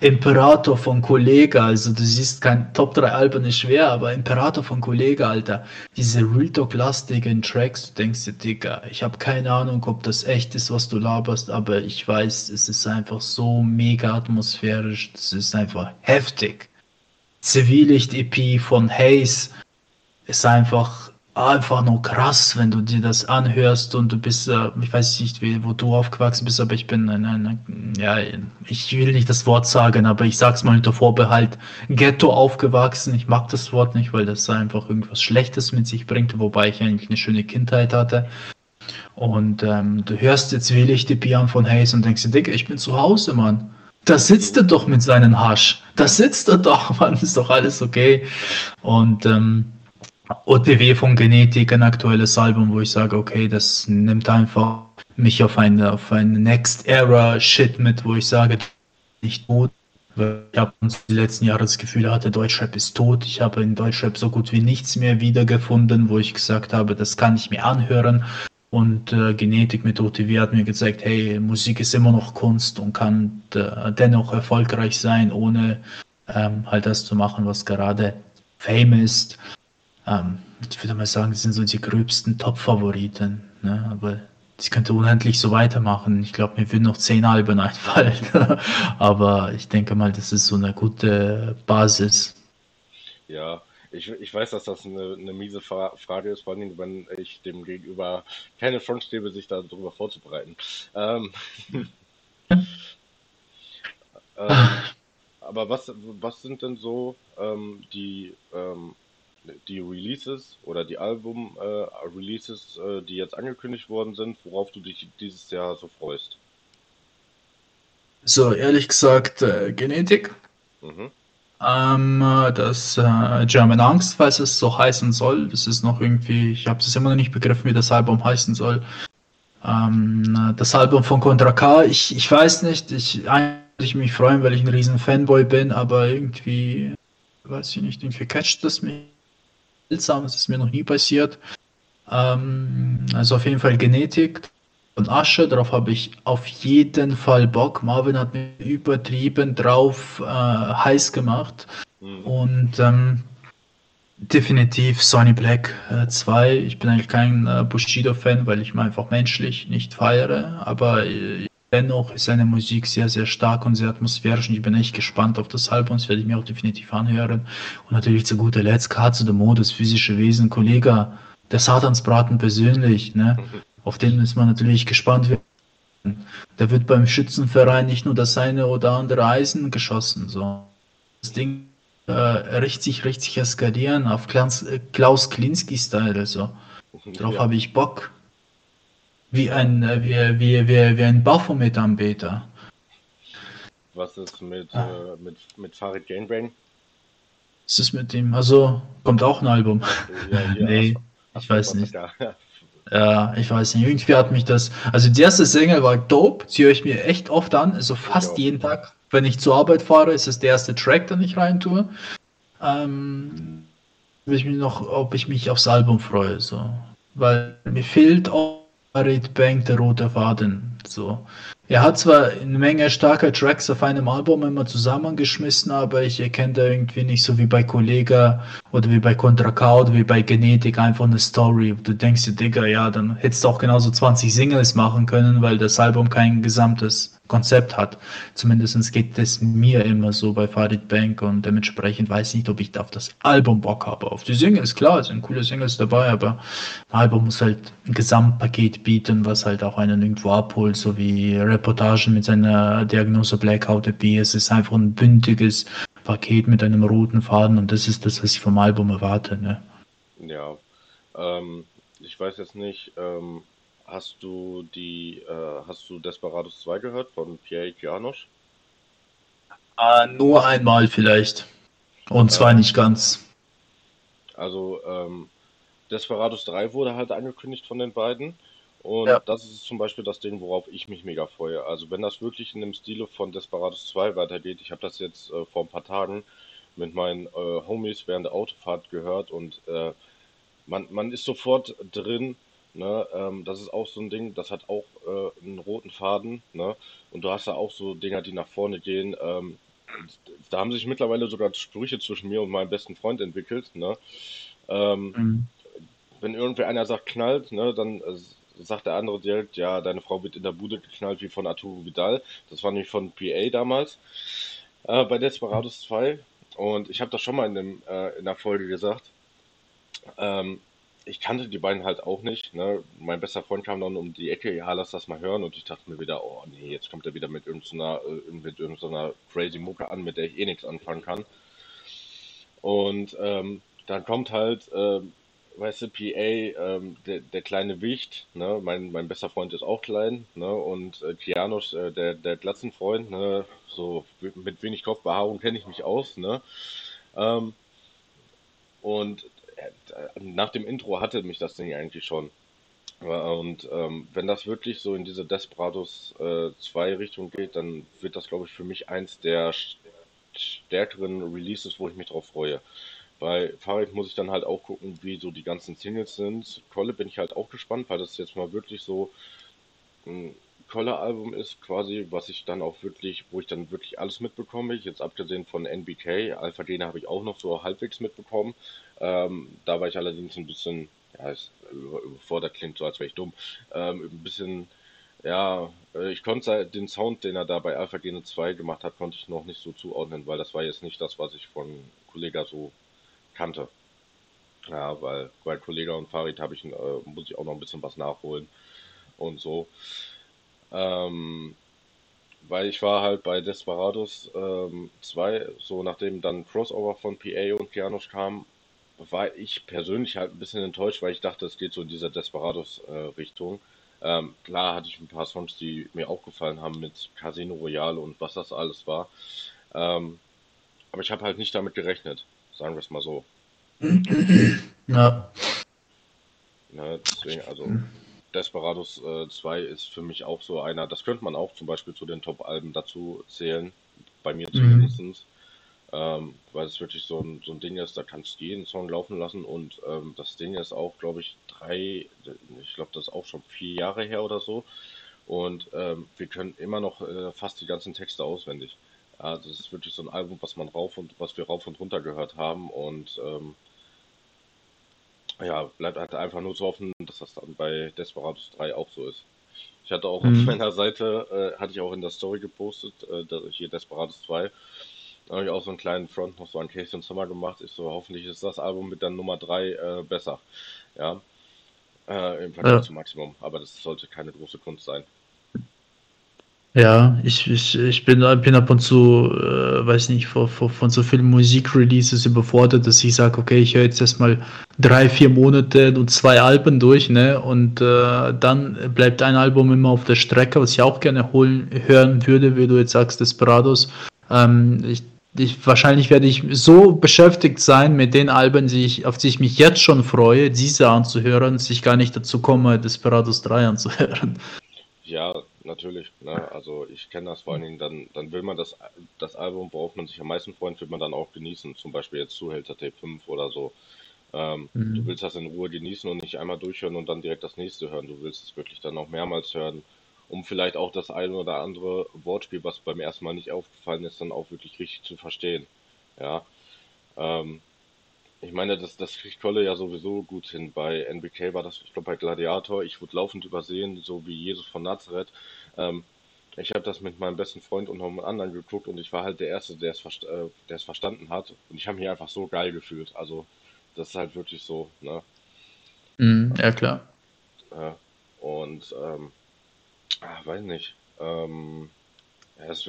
Imperator von Kollega, also du siehst kein Top 3 Alben ist schwer, aber Imperator von Kollega, Alter, diese Real Talk-lastigen Tracks, du denkst dir, Digga, ich habe keine Ahnung, ob das echt ist, was du laberst, aber ich weiß, es ist einfach so mega atmosphärisch, das ist einfach heftig. Zivilicht-EP von Hayes ist einfach einfach nur krass, wenn du dir das anhörst und du bist, äh, ich weiß nicht, wo du aufgewachsen bist, aber ich bin ein, ein, ja, ich will nicht das Wort sagen, aber ich sag's mal unter Vorbehalt, Ghetto aufgewachsen. Ich mag das Wort nicht, weil das einfach irgendwas Schlechtes mit sich bringt, wobei ich eigentlich eine schöne Kindheit hatte. Und ähm, du hörst jetzt willig die von Hayes und denkst dir, Digga, ich bin zu Hause, Mann. Da sitzt er doch mit seinen Hasch. Da sitzt er doch, Mann, ist doch alles okay. Und ähm, OTW von Genetik, ein aktuelles Album, wo ich sage, okay, das nimmt einfach mich auf eine, auf eine Next Era Shit mit, wo ich sage, nicht gut. Ich habe die letzten Jahre das Gefühl hatte, Deutschrap ist tot. Ich habe in Deutschrap so gut wie nichts mehr wiedergefunden, wo ich gesagt habe, das kann ich mir anhören. Und äh, Genetik mit OTW hat mir gezeigt, hey, Musik ist immer noch Kunst und kann äh, dennoch erfolgreich sein, ohne ähm, halt das zu machen, was gerade Fame ist ähm, ich würde mal sagen, das sind so die gröbsten Top-Favoriten. Ne? Aber ich könnte unendlich so weitermachen. Ich glaube, mir würden noch zehn Alben einfallen. Aber ich denke mal, das ist so eine gute Basis. Ja, Ich, ich weiß, dass das eine, eine miese Frage ist, vor allem, wenn ich dem Gegenüber keine Chance gebe, sich darüber vorzubereiten. Ähm, ähm, aber was, was sind denn so ähm, die, ähm, die Releases oder die Album-Releases, äh, äh, die jetzt angekündigt worden sind, worauf du dich dieses Jahr so freust? So, ehrlich gesagt, äh, Genetik. Mhm. Ähm, das äh, German Angst, falls es so heißen soll. Das ist noch irgendwie, ich habe es immer noch nicht begriffen, wie das Album heißen soll. Ähm, das Album von Contra K, ich, ich weiß nicht, ich eigentlich mich freuen, weil ich ein riesen Fanboy bin, aber irgendwie, weiß ich nicht, irgendwie catcht das mich seltsam, es ist mir noch nie passiert. Ähm, also auf jeden Fall Genetik und Asche, darauf habe ich auf jeden Fall Bock. Marvin hat mir übertrieben drauf äh, heiß gemacht. Mhm. Und ähm, definitiv Sonny Black 2. Äh, ich bin eigentlich kein äh, Bushido-Fan, weil ich ihn einfach menschlich nicht feiere. Aber äh, dennoch ist seine Musik sehr, sehr stark und sehr atmosphärisch. Und ich bin echt gespannt auf das Album. Das werde ich mir auch definitiv anhören. Und natürlich zu guter Letzt Katze der Mode, das physische Wesen, Kollege, der Satansbraten persönlich. Ne? Mhm. Auf den ist man natürlich gespannt. Da wird beim Schützenverein nicht nur das eine oder andere Eisen geschossen. So. Das Ding äh, richtet sich richtig eskalieren auf Klaus, äh, Klaus Klinski-Style. So. Darauf ja. habe ich Bock. Wie ein, äh, wie, wie, wie, wie ein Baphomet-Anbeter. Was ist mit, ah. äh, mit, mit Farid Gangbang? Was ist mit dem? Also, kommt auch ein Album. Ja, ja, nee, ich weiß nicht. Ja, ja, ich weiß nicht. Irgendwie hat mich das. Also, die erste Single war dope. Sie höre ich mir echt oft an. Also, fast jeden Tag, wenn ich zur Arbeit fahre, ist es der erste Track, den ich rein tue. Ähm, ich mich noch, ob ich mich aufs Album freue. So. Weil mir fehlt auch Farid Bang der rote Faden. So. Er hat zwar eine Menge starker Tracks auf einem Album immer zusammengeschmissen, aber ich erkenne da irgendwie nicht so wie bei Kollega oder wie bei Contra oder wie bei Genetik einfach eine Story. Du denkst dir, Digga, ja, dann hättest du auch genauso 20 Singles machen können, weil das Album kein gesamtes Konzept hat. Zumindest geht es mir immer so bei Farid Bank und dementsprechend weiß ich nicht, ob ich auf das Album Bock habe. Auf die Singles, klar, es sind coole Singles dabei, aber ein Album muss halt ein Gesamtpaket bieten, was halt auch einen irgendwo abholt, so wie Reportagen mit seiner Diagnose Blackout EP. Es ist einfach ein bündiges Paket mit einem roten Faden und das ist das, was ich vom Album erwarte. Ne? Ja, ähm, ich weiß jetzt nicht, ähm, Hast du die, äh, hast du Desperados 2 gehört von Pierre Kianosch? Äh, nur einmal vielleicht. Und zwar ähm, nicht ganz. Also, ähm, Desperados 3 wurde halt angekündigt von den beiden. Und ja. das ist zum Beispiel das Ding, worauf ich mich mega freue. Also wenn das wirklich in dem Stile von Desperados 2 weitergeht, ich habe das jetzt äh, vor ein paar Tagen mit meinen äh, Homies während der Autofahrt gehört und äh, man, man ist sofort drin, Ne, ähm, das ist auch so ein Ding, das hat auch äh, einen roten Faden. Ne? Und du hast da auch so Dinger, die nach vorne gehen. Ähm, da haben sich mittlerweile sogar Sprüche zwischen mir und meinem besten Freund entwickelt. Ne? Ähm, mhm. Wenn irgendwer einer sagt, knallt, ne, dann äh, sagt der andere direkt, ja, deine Frau wird in der Bude geknallt wie von Arturo Vidal. Das war nämlich von PA damals. Äh, bei Desperados 2. Und ich habe das schon mal in, dem, äh, in der Folge gesagt. Ähm, ich kannte die beiden halt auch nicht. Ne? Mein bester Freund kam dann um die Ecke, ja, lass das mal hören. Und ich dachte mir wieder, oh nee, jetzt kommt er wieder mit irgendeiner, äh, mit irgendeiner crazy Mucke an, mit der ich eh nichts anfangen kann. Und ähm, dann kommt halt, äh, weißt du, PA, ähm, der, der kleine Wicht, ne? mein, mein bester Freund ist auch klein, ne? und äh, Kianos, äh, der, der Glatzenfreund, ne? so mit wenig Kopfbehaarung kenne ich mich aus. Ne? Ähm, und nach dem Intro hatte mich das Ding eigentlich schon. Und ähm, wenn das wirklich so in diese Desperados 2 äh, Richtung geht, dann wird das, glaube ich, für mich eins der stärkeren Releases, wo ich mich drauf freue. Bei Farid muss ich dann halt auch gucken, wie so die ganzen Singles sind. Kolle bin ich halt auch gespannt, weil das jetzt mal wirklich so ein Kolle-Album ist, quasi, was ich dann auch wirklich, wo ich dann wirklich alles mitbekomme. Jetzt abgesehen von NBK, Alpha Gene habe ich auch noch so halbwegs mitbekommen. Ähm, da war ich allerdings ein bisschen, ja, es, überfordert klingt so, als wäre ich dumm, ähm, ein bisschen, ja, äh, ich konnte den Sound, den er da bei Alpha Gene 2 gemacht hat, konnte ich noch nicht so zuordnen, weil das war jetzt nicht das, was ich von Kollega so kannte. Ja, weil bei Kollega und Farid habe ich, äh, muss ich auch noch ein bisschen was nachholen und so. Ähm, weil ich war halt bei Desperados ähm, 2, so nachdem dann Crossover von PA und Kianosch kam, war ich persönlich halt ein bisschen enttäuscht, weil ich dachte, es geht so in dieser Desperados-Richtung. Äh, ähm, klar hatte ich ein paar Songs, die mir auch gefallen haben mit Casino Royale und was das alles war. Ähm, aber ich habe halt nicht damit gerechnet, sagen wir es mal so. Ja. Ne, deswegen, also Desperados äh, 2 ist für mich auch so einer, das könnte man auch zum Beispiel zu den Top-Alben dazu zählen, bei mir mhm. zumindest. Ähm, weil es wirklich so ein, so ein Ding ist, da kannst du jeden Song laufen lassen und ähm, das Ding ist auch, glaube ich, drei, ich glaube, das ist auch schon vier Jahre her oder so. Und ähm, wir können immer noch äh, fast die ganzen Texte auswendig. Ja, das ist wirklich so ein Album, was man rauf und was wir rauf und runter gehört haben und ähm, ja, bleibt halt einfach nur zu hoffen, dass das dann bei Desperados 3 auch so ist. Ich hatte auch mhm. auf meiner Seite, äh, hatte ich auch in der Story gepostet, äh, hier Desperados 2. Da habe ich auch so einen kleinen Front noch so an Casey und Summer gemacht. Ich so, hoffentlich ist das Album mit der Nummer 3 äh, besser. Ja. Äh, Im Vergleich ja. zum Maximum. Aber das sollte keine große Kunst sein. Ja, ich, ich, ich bin, bin ab und zu, äh, weiß nicht, von, von, von so vielen Musikreleases überfordert, dass ich sage, okay, ich höre jetzt erstmal drei, vier Monate und zwei Alben durch, ne? Und äh, dann bleibt ein Album immer auf der Strecke, was ich auch gerne holen, hören würde, wie du jetzt sagst, Desperados. Ähm, ich, ich, wahrscheinlich werde ich so beschäftigt sein mit den Alben, die ich, auf die ich mich jetzt schon freue, diese anzuhören, dass ich gar nicht dazu komme, Desperados 3 anzuhören. Ja, natürlich. Ne? Also ich kenne das vor allen Dingen, dann, dann will man das, das Album, worauf man sich am meisten freut, will man dann auch genießen. Zum Beispiel jetzt Zuhälter Tape 5 oder so. Ähm, mhm. Du willst das in Ruhe genießen und nicht einmal durchhören und dann direkt das nächste hören. Du willst es wirklich dann auch mehrmals hören, um vielleicht auch das eine oder andere Wortspiel, was beim ersten Mal nicht aufgefallen ist, dann auch wirklich richtig zu verstehen. Ja. Ähm, ich meine, das, das kriegt Kolle ja sowieso gut hin. Bei NBK war das, ich glaube, bei Gladiator. Ich wurde laufend übersehen, so wie Jesus von Nazareth. Ähm, ich habe das mit meinem besten Freund und noch einem anderen geguckt und ich war halt der Erste, der es, äh, der es verstanden hat. Und ich habe mich einfach so geil gefühlt. Also, das ist halt wirklich so, ne? Mm, ja, klar. Ja, und, ähm, ach, weiß nicht. Ähm, ja, es,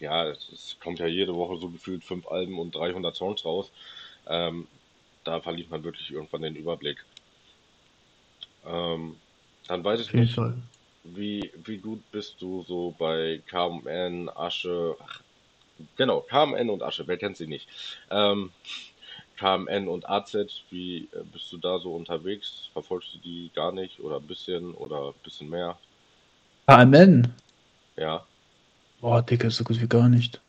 ja, es kommt ja jede Woche so gefühlt fünf Alben und 300 Songs raus. Ähm, da verliert man wirklich irgendwann den Überblick. Ähm, dann weiß ich nicht, Fall. wie, wie gut bist du so bei KMN, Asche, ach, genau, KMN und Asche, wer kennt sie nicht? Ähm, KMN und AZ, wie bist du da so unterwegs? Verfolgst du die gar nicht oder ein bisschen oder ein bisschen mehr? KMN? Ja. Boah, Digga, so gut wie gar nicht.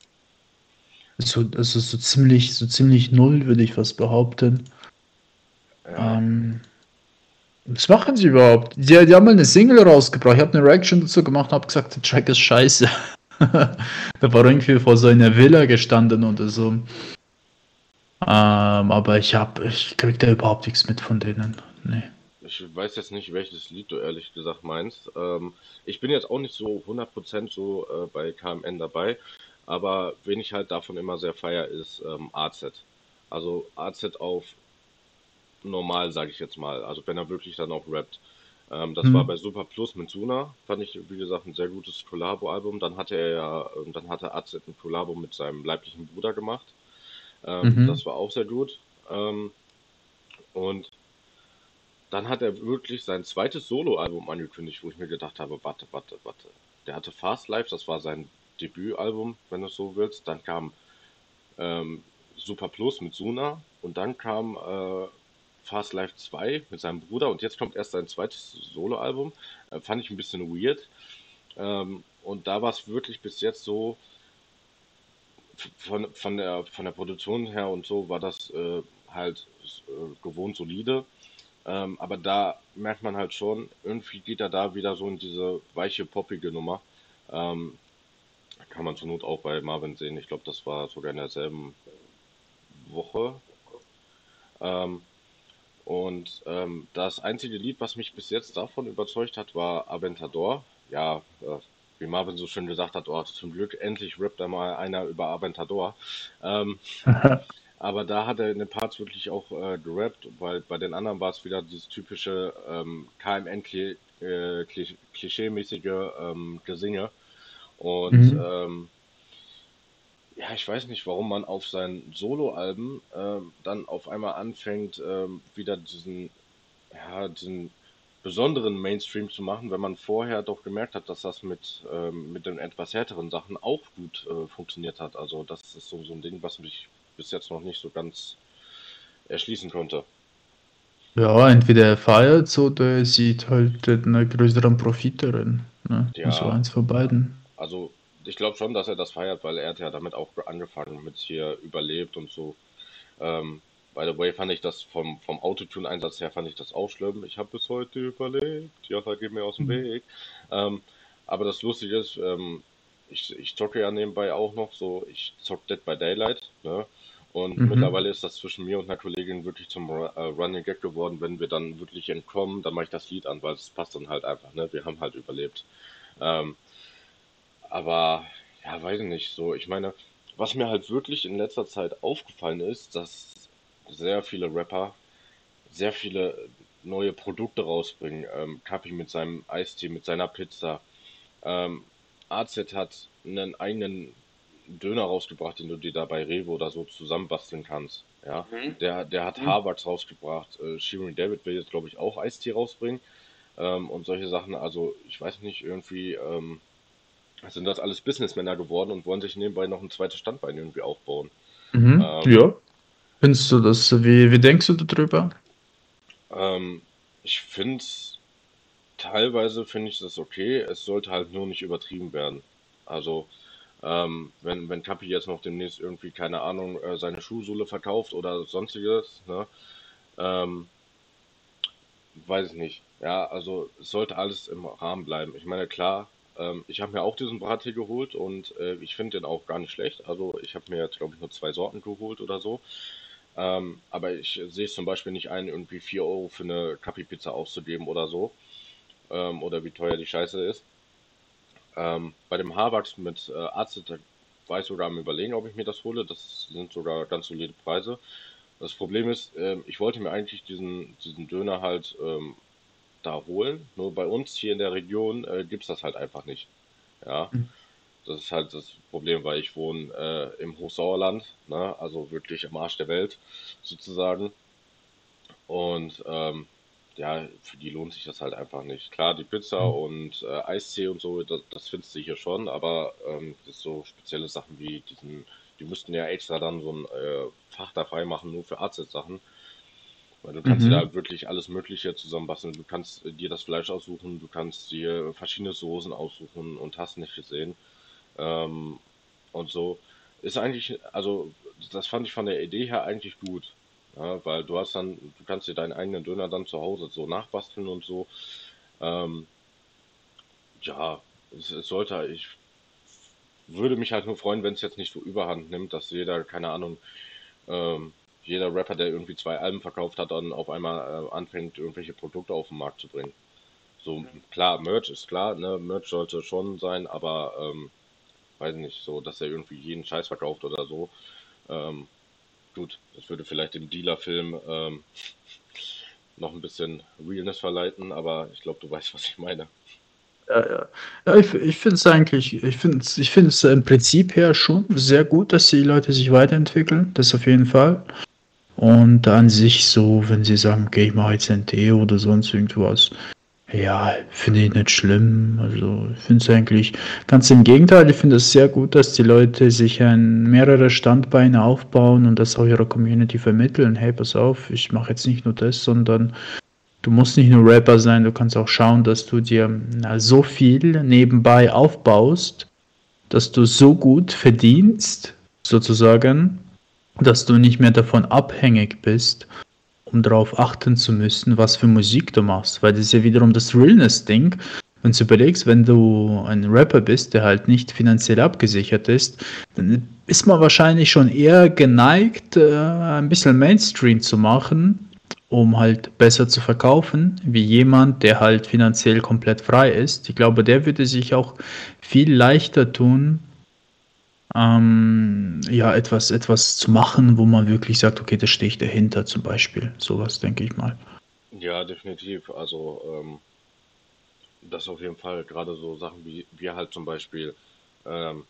So, also so ziemlich, so ziemlich null, würde ich fast behaupten. Ja. Ähm, was machen sie überhaupt? Die, die haben mal eine Single rausgebracht. Ich habe eine Reaction dazu gemacht und habe gesagt, der Track ist scheiße. da war irgendwie vor so einer Villa gestanden oder so. Ähm, aber ich habe, ich krieg da überhaupt nichts mit von denen. Nee. Ich weiß jetzt nicht, welches Lied du ehrlich gesagt meinst. Ähm, ich bin jetzt auch nicht so 100% so äh, bei KMN dabei. Aber wen ich halt davon immer sehr feier, ist ähm, AZ. Also AZ auf normal, sage ich jetzt mal. Also wenn er wirklich dann auch rappt. Ähm, das mhm. war bei Super Plus mit Suna, fand ich, wie gesagt, ein sehr gutes Collabo-Album. Dann hatte er ja, ähm, dann hatte AZ ein Collabo mit seinem leiblichen Bruder gemacht. Ähm, mhm. Das war auch sehr gut. Ähm, und dann hat er wirklich sein zweites Solo-Album angekündigt, wo ich mir gedacht habe, warte, warte, warte. Der hatte Fast Life, das war sein Debütalbum, wenn du so willst. Dann kam ähm, Super Plus mit Suna und dann kam äh, Fast Life 2 mit seinem Bruder und jetzt kommt erst sein zweites Soloalbum. Äh, fand ich ein bisschen weird. Ähm, und da war es wirklich bis jetzt so, von, von, der, von der Produktion her und so war das äh, halt äh, gewohnt solide. Ähm, aber da merkt man halt schon, irgendwie geht er da wieder so in diese weiche, poppige Nummer. Ähm, kann man zur Not auch bei Marvin sehen. Ich glaube, das war sogar in derselben Woche. Ähm, und ähm, das einzige Lied, was mich bis jetzt davon überzeugt hat, war Aventador. Ja, äh, wie Marvin so schön gesagt hat, oh, zum Glück endlich rappt einmal einer über Aventador. Ähm, Aber da hat er in den Parts wirklich auch äh, gerappt, weil bei den anderen war es wieder dieses typische ähm, KMN-klischee-mäßige äh, ähm, Gesinge. Und mhm. ähm, ja, ich weiß nicht, warum man auf seinen Soloalben ähm, dann auf einmal anfängt, ähm, wieder diesen, ja, diesen besonderen Mainstream zu machen, wenn man vorher doch gemerkt hat, dass das mit, ähm, mit den etwas härteren Sachen auch gut äh, funktioniert hat. Also das ist so, so ein Ding, was mich bis jetzt noch nicht so ganz erschließen konnte. Ja, entweder er feiert oder er sieht halt einen größeren Profit darin. Ne? Ja, so eins von beiden. Also ich glaube schon, dass er das feiert, weil er hat ja damit auch angefangen, mit hier überlebt und so. Ähm, by the way, fand ich das vom, vom Autotune-Einsatz her, fand ich das auch schlimm. Ich habe bis heute überlebt. Ja, geht mir aus dem mhm. Weg. Ähm, aber das Lustige ist, ähm, ich, ich zocke ja nebenbei auch noch so, ich zocke Dead by Daylight, ne? Und mhm. mittlerweile ist das zwischen mir und einer Kollegin wirklich zum äh, Running Gag geworden. Wenn wir dann wirklich entkommen, dann mache ich das Lied an, weil es passt dann halt einfach, ne? Wir haben halt überlebt. Ähm, aber, ja, weiß ich nicht, so, ich meine, was mir halt wirklich in letzter Zeit aufgefallen ist, dass sehr viele Rapper sehr viele neue Produkte rausbringen. Ähm, Kapi mit seinem Eistee, mit seiner Pizza. Ähm, AZ hat einen eigenen Döner rausgebracht, den du dir da bei Revo oder so zusammenbasteln kannst. Ja, mhm. der, der hat mhm. Harvards rausgebracht. Äh, Shirin David will jetzt, glaube ich, auch Eistee rausbringen. Ähm, und solche Sachen. Also, ich weiß nicht, irgendwie ähm, sind das alles Businessmänner geworden und wollen sich nebenbei noch ein zweites Standbein irgendwie aufbauen. Mhm. Ähm, ja. Findest du das, wie, wie denkst du darüber? Ähm, ich finde teilweise finde ich das okay, es sollte halt nur nicht übertrieben werden. Also, ähm, wenn, wenn Kapi jetzt noch demnächst irgendwie, keine Ahnung, äh, seine Schuhsohle verkauft oder sonstiges, ne, ähm, weiß ich nicht. Ja, also es sollte alles im Rahmen bleiben. Ich meine, klar, ähm, ich habe mir auch diesen Brattee geholt und äh, ich finde den auch gar nicht schlecht. Also ich habe mir jetzt, glaube ich, nur zwei Sorten geholt oder so. Ähm, aber ich sehe es zum Beispiel nicht ein, irgendwie 4 Euro für eine Kapi-Pizza auszugeben oder so. Ähm, oder wie teuer die Scheiße ist. Ähm, bei dem Haarwachs mit äh, Arzt, war ich sogar am überlegen, ob ich mir das hole. Das sind sogar ganz solide Preise. Das Problem ist, äh, ich wollte mir eigentlich diesen, diesen Döner halt ähm, da holen. Nur bei uns hier in der Region äh, gibt es das halt einfach nicht. Ja. Mhm. Das ist halt das Problem, weil ich wohne äh, im Hochsauerland, ne? also wirklich am Arsch der Welt sozusagen. Und ähm, ja, für die lohnt sich das halt einfach nicht. Klar, die Pizza mhm. und äh, Eistee und so, das, das findest du hier schon, aber ähm, so spezielle Sachen wie diesen, die müssten ja extra dann so ein äh, Fach da frei machen, nur für Arztsachen. Weil du kannst mhm. dir da wirklich alles Mögliche zusammenbasteln. Du kannst dir das Fleisch aussuchen, du kannst dir verschiedene Soßen aussuchen und hast nicht gesehen. Ähm, und so. Ist eigentlich, also das fand ich von der Idee her eigentlich gut. Ja, weil du hast dann, du kannst dir deinen eigenen Döner dann zu Hause so nachbasteln und so. Ähm, ja, es, es sollte, ich würde mich halt nur freuen, wenn es jetzt nicht so überhand nimmt, dass jeder, keine Ahnung, ähm, jeder Rapper, der irgendwie zwei Alben verkauft hat, dann auf einmal äh, anfängt, irgendwelche Produkte auf den Markt zu bringen. So, klar, Merch ist klar, ne? Merch sollte schon sein, aber ähm, weiß nicht, so, dass er irgendwie jeden Scheiß verkauft oder so. Ähm, gut, das würde vielleicht dem Dealer-Film ähm, noch ein bisschen Realness verleiten, aber ich glaube, du weißt, was ich meine. Ja, ja. ja ich, ich finde es eigentlich, ich finde es ich find's im Prinzip her schon sehr gut, dass die Leute sich weiterentwickeln. Das auf jeden Fall. Und an sich so, wenn sie sagen, okay, ich mache jetzt NT oder sonst irgendwas, ja, finde ich nicht schlimm. Also ich finde es eigentlich ganz im Gegenteil. Ich finde es sehr gut, dass die Leute sich ein mehrere Standbeine aufbauen und das auch ihrer Community vermitteln. Hey, pass auf, ich mache jetzt nicht nur das, sondern du musst nicht nur Rapper sein, du kannst auch schauen, dass du dir na, so viel nebenbei aufbaust, dass du so gut verdienst, sozusagen, dass du nicht mehr davon abhängig bist um darauf achten zu müssen, was für Musik du machst, weil das ist ja wiederum das Realness-Ding. Wenn du überlegst, wenn du ein Rapper bist, der halt nicht finanziell abgesichert ist, dann ist man wahrscheinlich schon eher geneigt, äh, ein bisschen Mainstream zu machen, um halt besser zu verkaufen, wie jemand, der halt finanziell komplett frei ist. Ich glaube, der würde sich auch viel leichter tun, ähm, ja, etwas, etwas zu machen, wo man wirklich sagt, okay, da stehe ich dahinter zum Beispiel. Sowas, denke ich mal. Ja, definitiv. Also, ähm, das auf jeden Fall. Gerade so Sachen wie wir halt zum Beispiel ähm,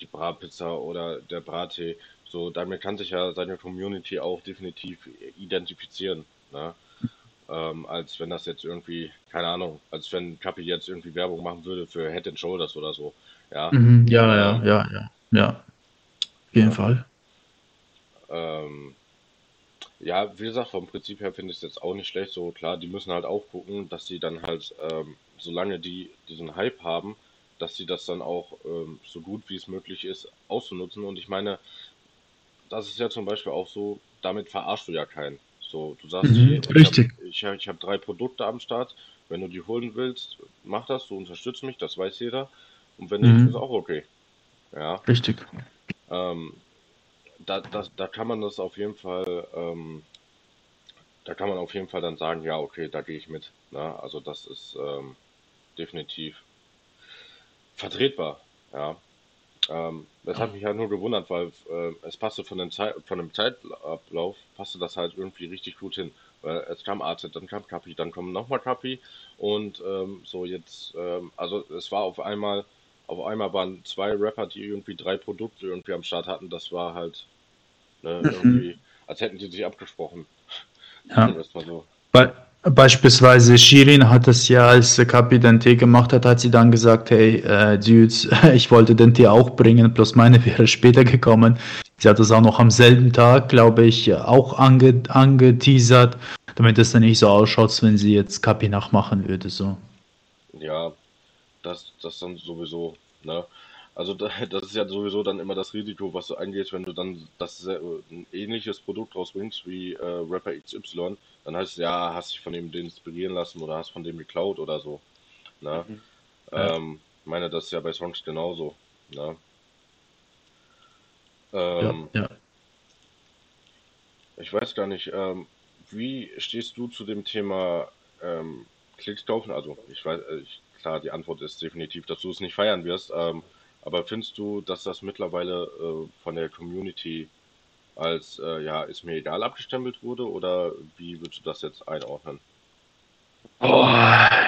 die Bratpizza oder der Brattee. So, damit kann sich ja seine Community auch definitiv identifizieren. Ne? Ähm, als wenn das jetzt irgendwie, keine Ahnung, als wenn Kapi jetzt irgendwie Werbung machen würde für Head and Shoulders oder so. Ja, Mhm, ja, ja, ja, ja, ja. Auf jeden ja. Fall. Ähm, ja, wie gesagt, vom Prinzip her finde ich es jetzt auch nicht schlecht. So klar, die müssen halt auch gucken, dass sie dann halt, ähm, solange die diesen Hype haben, dass sie das dann auch ähm, so gut wie es möglich ist auszunutzen. Und ich meine, das ist ja zum Beispiel auch so, damit verarschst du ja keinen. So, du sagst, Mhm, hier, ich habe richtig. ich hab, ich hab drei Produkte am Start. Wenn du die holen willst, mach das, du unterstützt mich, das weiß jeder. Und wenn nicht, ist Mhm, auch okay. Ja, richtig. ähm, da, da, da kann man das auf jeden Fall, ähm, da kann man auf jeden Fall dann sagen, ja, okay, da gehe ich mit. Ne? Also das ist ähm, definitiv vertretbar. Ja. Ähm, das hat mich halt nur gewundert, weil äh, es passte von dem, Zeit, von dem Zeitablauf, passte das halt irgendwie richtig gut hin. Weil es kam AZ, dann kam Kapi, dann kommt nochmal Kapi und ähm, so jetzt, ähm, also es war auf einmal, auf einmal waren zwei Rapper, die irgendwie drei Produkte irgendwie am Start hatten. Das war halt ne, Mhm. irgendwie, als hätten die sich abgesprochen. Ja. Das mal so. Be beispielsweise Shirin hat es ja, als Kapi den Tee gemacht hat, hat sie dann gesagt, hey, äh, Dudes, ich wollte den Tee auch bringen, bloß meine wäre später gekommen. Sie hat das auch noch am selben Tag, glaube ich, auch ange angeteasert, damit es dann nicht so ausschaut, als wenn sie jetzt Kapi nachmachen würde, so. Ja, das, das dann sowieso, ne? Also da, das ist ja sowieso dann immer das Risiko, was du eingehst, wenn du dann das sehr, ein ähnliches Produkt rausbringst wie äh, Rapper XY, dann heißt es ja, hast dich von dem inspirieren lassen oder hast von dem geklaut oder so. Ne? Mhm. Ja. Ähm, ich meine, das ist ja bei Songs genauso. Ne? Ja, Ähm, ja. ich weiß gar nicht, ähm, wie stehst du zu dem Thema ähm, Klicks kaufen? Also ich weiß, äh, ich, klar, die Antwort ist definitiv, dass du es nicht feiern wirst. Ähm, aber findest du, dass das mittlerweile äh, von der Community als, äh, ja, ist mir egal abgestempelt wurde oder wie würdest du das jetzt einordnen? Oh,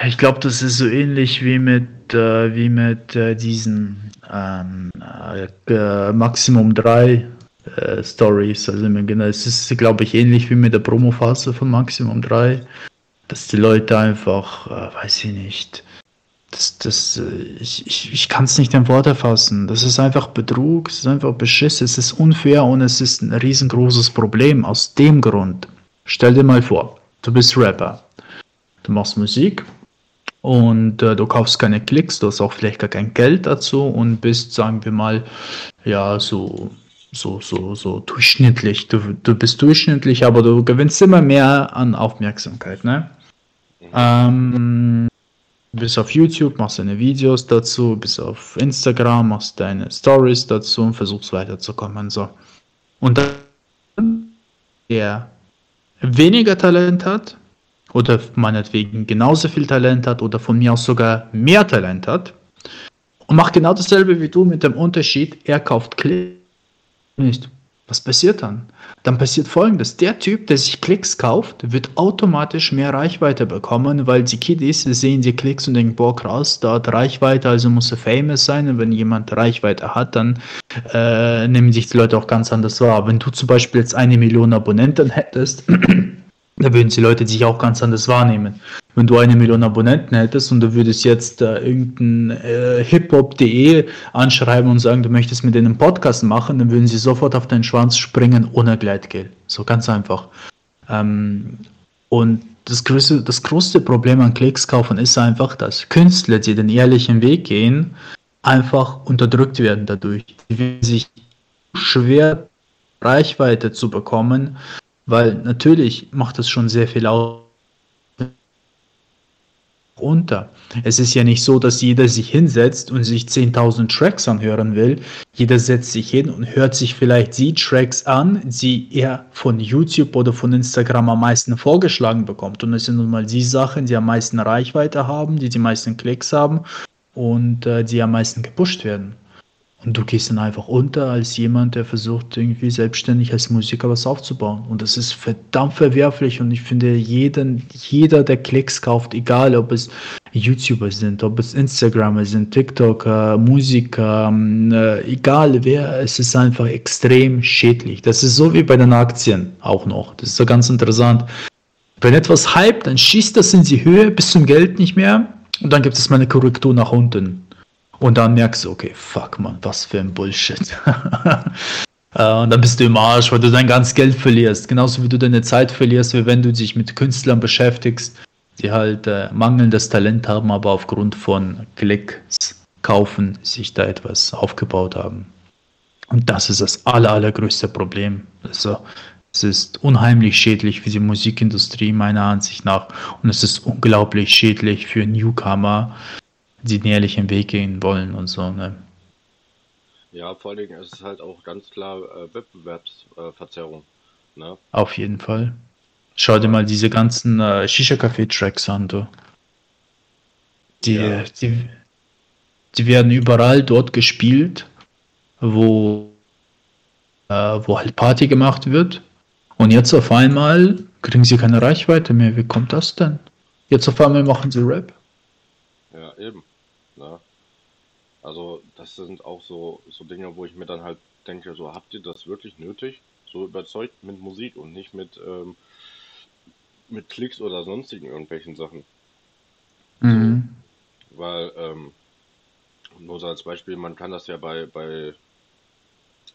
ich glaube, das ist so ähnlich wie mit, äh, wie mit äh, diesen ähm, äh, Maximum 3 äh, Stories. Also es ist, glaube ich, ähnlich wie mit der Promophase von Maximum 3, dass die Leute einfach, äh, weiß ich nicht, das, das, äh, ich, ich, ich kann es nicht in Worte fassen. Das ist einfach Betrug, es ist einfach Beschiss, es ist unfair und es ist ein riesengroßes Problem. Aus dem Grund, stell dir mal vor, du bist Rapper. Du machst Musik und äh, du kaufst keine Klicks, du hast auch vielleicht gar kein Geld dazu und bist, sagen wir mal, ja, so, so, so, so durchschnittlich. Du, du bist durchschnittlich, aber du gewinnst immer mehr an Aufmerksamkeit, ne? Mhm. Ähm, bist auf YouTube, machst deine Videos dazu, bist auf Instagram, machst deine Stories dazu und versuchst weiterzukommen. So. Und dann, der weniger Talent hat, oder meinetwegen genauso viel Talent hat oder von mir aus sogar mehr Talent hat und macht genau dasselbe wie du mit dem Unterschied, er kauft Klicks nicht. Was passiert dann? Dann passiert folgendes: Der Typ, der sich Klicks kauft, wird automatisch mehr Reichweite bekommen, weil die Kiddies sehen die Klicks und denken, boah, krass, da hat Reichweite, also muss er famous sein. Und wenn jemand Reichweite hat, dann äh, nehmen sich die Leute auch ganz anders wahr. Wenn du zum Beispiel jetzt eine Million Abonnenten hättest, da würden die Leute dich auch ganz anders wahrnehmen. Wenn du eine Million Abonnenten hättest und du würdest jetzt äh, irgendein äh, hiphop.de anschreiben und sagen, du möchtest mit denen einen Podcast machen, dann würden sie sofort auf deinen Schwanz springen ohne Gleitgel. So ganz einfach. Ähm, und das größte, das größte Problem an Klicks kaufen ist einfach, dass Künstler, die den ehrlichen Weg gehen, einfach unterdrückt werden dadurch. Die werden sich schwer Reichweite zu bekommen, weil natürlich macht es schon sehr viel aus unter. Es ist ja nicht so, dass jeder sich hinsetzt und sich 10.000 Tracks anhören will. Jeder setzt sich hin und hört sich vielleicht die Tracks an, die er von YouTube oder von Instagram am meisten vorgeschlagen bekommt. Und es sind nun mal die Sachen, die am meisten Reichweite haben, die die meisten Klicks haben und äh, die am meisten gepusht werden. Und du gehst dann einfach unter als jemand, der versucht, irgendwie selbstständig als Musiker was aufzubauen. Und das ist verdammt verwerflich. Und ich finde, jeden, jeder, der Klicks kauft, egal ob es YouTuber sind, ob es Instagramer sind, TikToker, Musiker, ähm, äh, egal wer, es ist einfach extrem schädlich. Das ist so wie bei den Aktien auch noch. Das ist so ganz interessant. Wenn etwas hypt, dann schießt das in die Höhe bis zum Geld nicht mehr. Und dann gibt es mal eine Korrektur nach unten. Und dann merkst du, okay, fuck man, was für ein Bullshit. Äh, und dann bist du im Arsch, weil du dein ganzes Geld verlierst. Genauso wie du deine Zeit verlierst, wie wenn du dich mit Künstlern beschäftigst, die halt äh, mangelndes Talent haben, aber aufgrund von Klicks kaufen, sich da etwas aufgebaut haben. Und das ist das aller, allergrößte Problem. Also, es ist unheimlich schädlich für die Musikindustrie, meiner Ansicht nach. Und es ist unglaublich schädlich für Newcomer, die den ehrlichen Weg gehen wollen und so. Ne? Ja, vor allen Dingen ist es halt auch ganz klar äh, Wettbewerbsverzerrung. Ne? Auf jeden Fall. Schau dir mal diese ganzen äh, Shisha-Café-Tracks an, du. Die, ja. die, die werden überall dort gespielt, wo, äh, wo halt Party gemacht wird. Und jetzt auf einmal kriegen sie keine Reichweite mehr. Wie kommt das denn? Jetzt auf einmal machen sie Rap. Ja, eben. Ne? Also das sind auch so, so Dinge, wo ich mir dann halt denke, so habt ihr das wirklich nötig? So überzeugt mit Musik und nicht mit, ähm, mit Klicks oder sonstigen irgendwelchen Sachen. Mhm. So, weil, ähm, nur so als Beispiel, man kann das ja bei, bei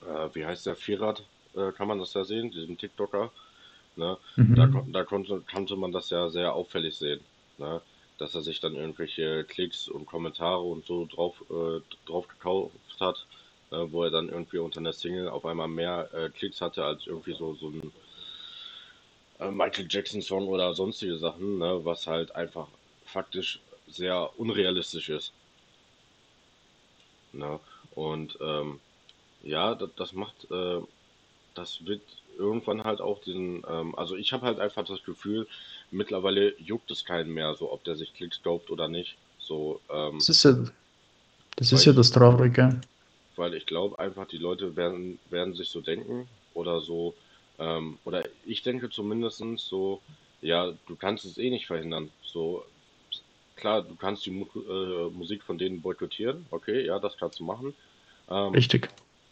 äh, wie heißt der, Vierrad, äh, kann man das ja sehen, diesem TikToker. Ne? Mhm. Da, da konnte, konnte man das ja sehr auffällig sehen. Ne? Dass er sich dann irgendwelche Klicks und Kommentare und so drauf, äh, drauf gekauft hat, äh, wo er dann irgendwie unter einer Single auf einmal mehr äh, Klicks hatte als irgendwie so, so ein äh, Michael Jackson Song oder sonstige Sachen, ne, was halt einfach faktisch sehr unrealistisch ist. Ne? Und ähm, ja, das, das macht, äh, das wird irgendwann halt auch diesen, ähm, also ich habe halt einfach das Gefühl, mittlerweile juckt es keinen mehr, so ob der sich Klicks kauft oder nicht. So, ähm, das ist ja das, ist ja das Traurige. Weil ich glaube einfach, die Leute werden, werden sich so denken oder so, ähm, oder ich denke zumindest so, ja, du kannst es eh nicht verhindern. So, klar, du kannst die Mu äh, Musik von denen boykottieren, okay, ja, das kannst du machen. Ähm, Richtig.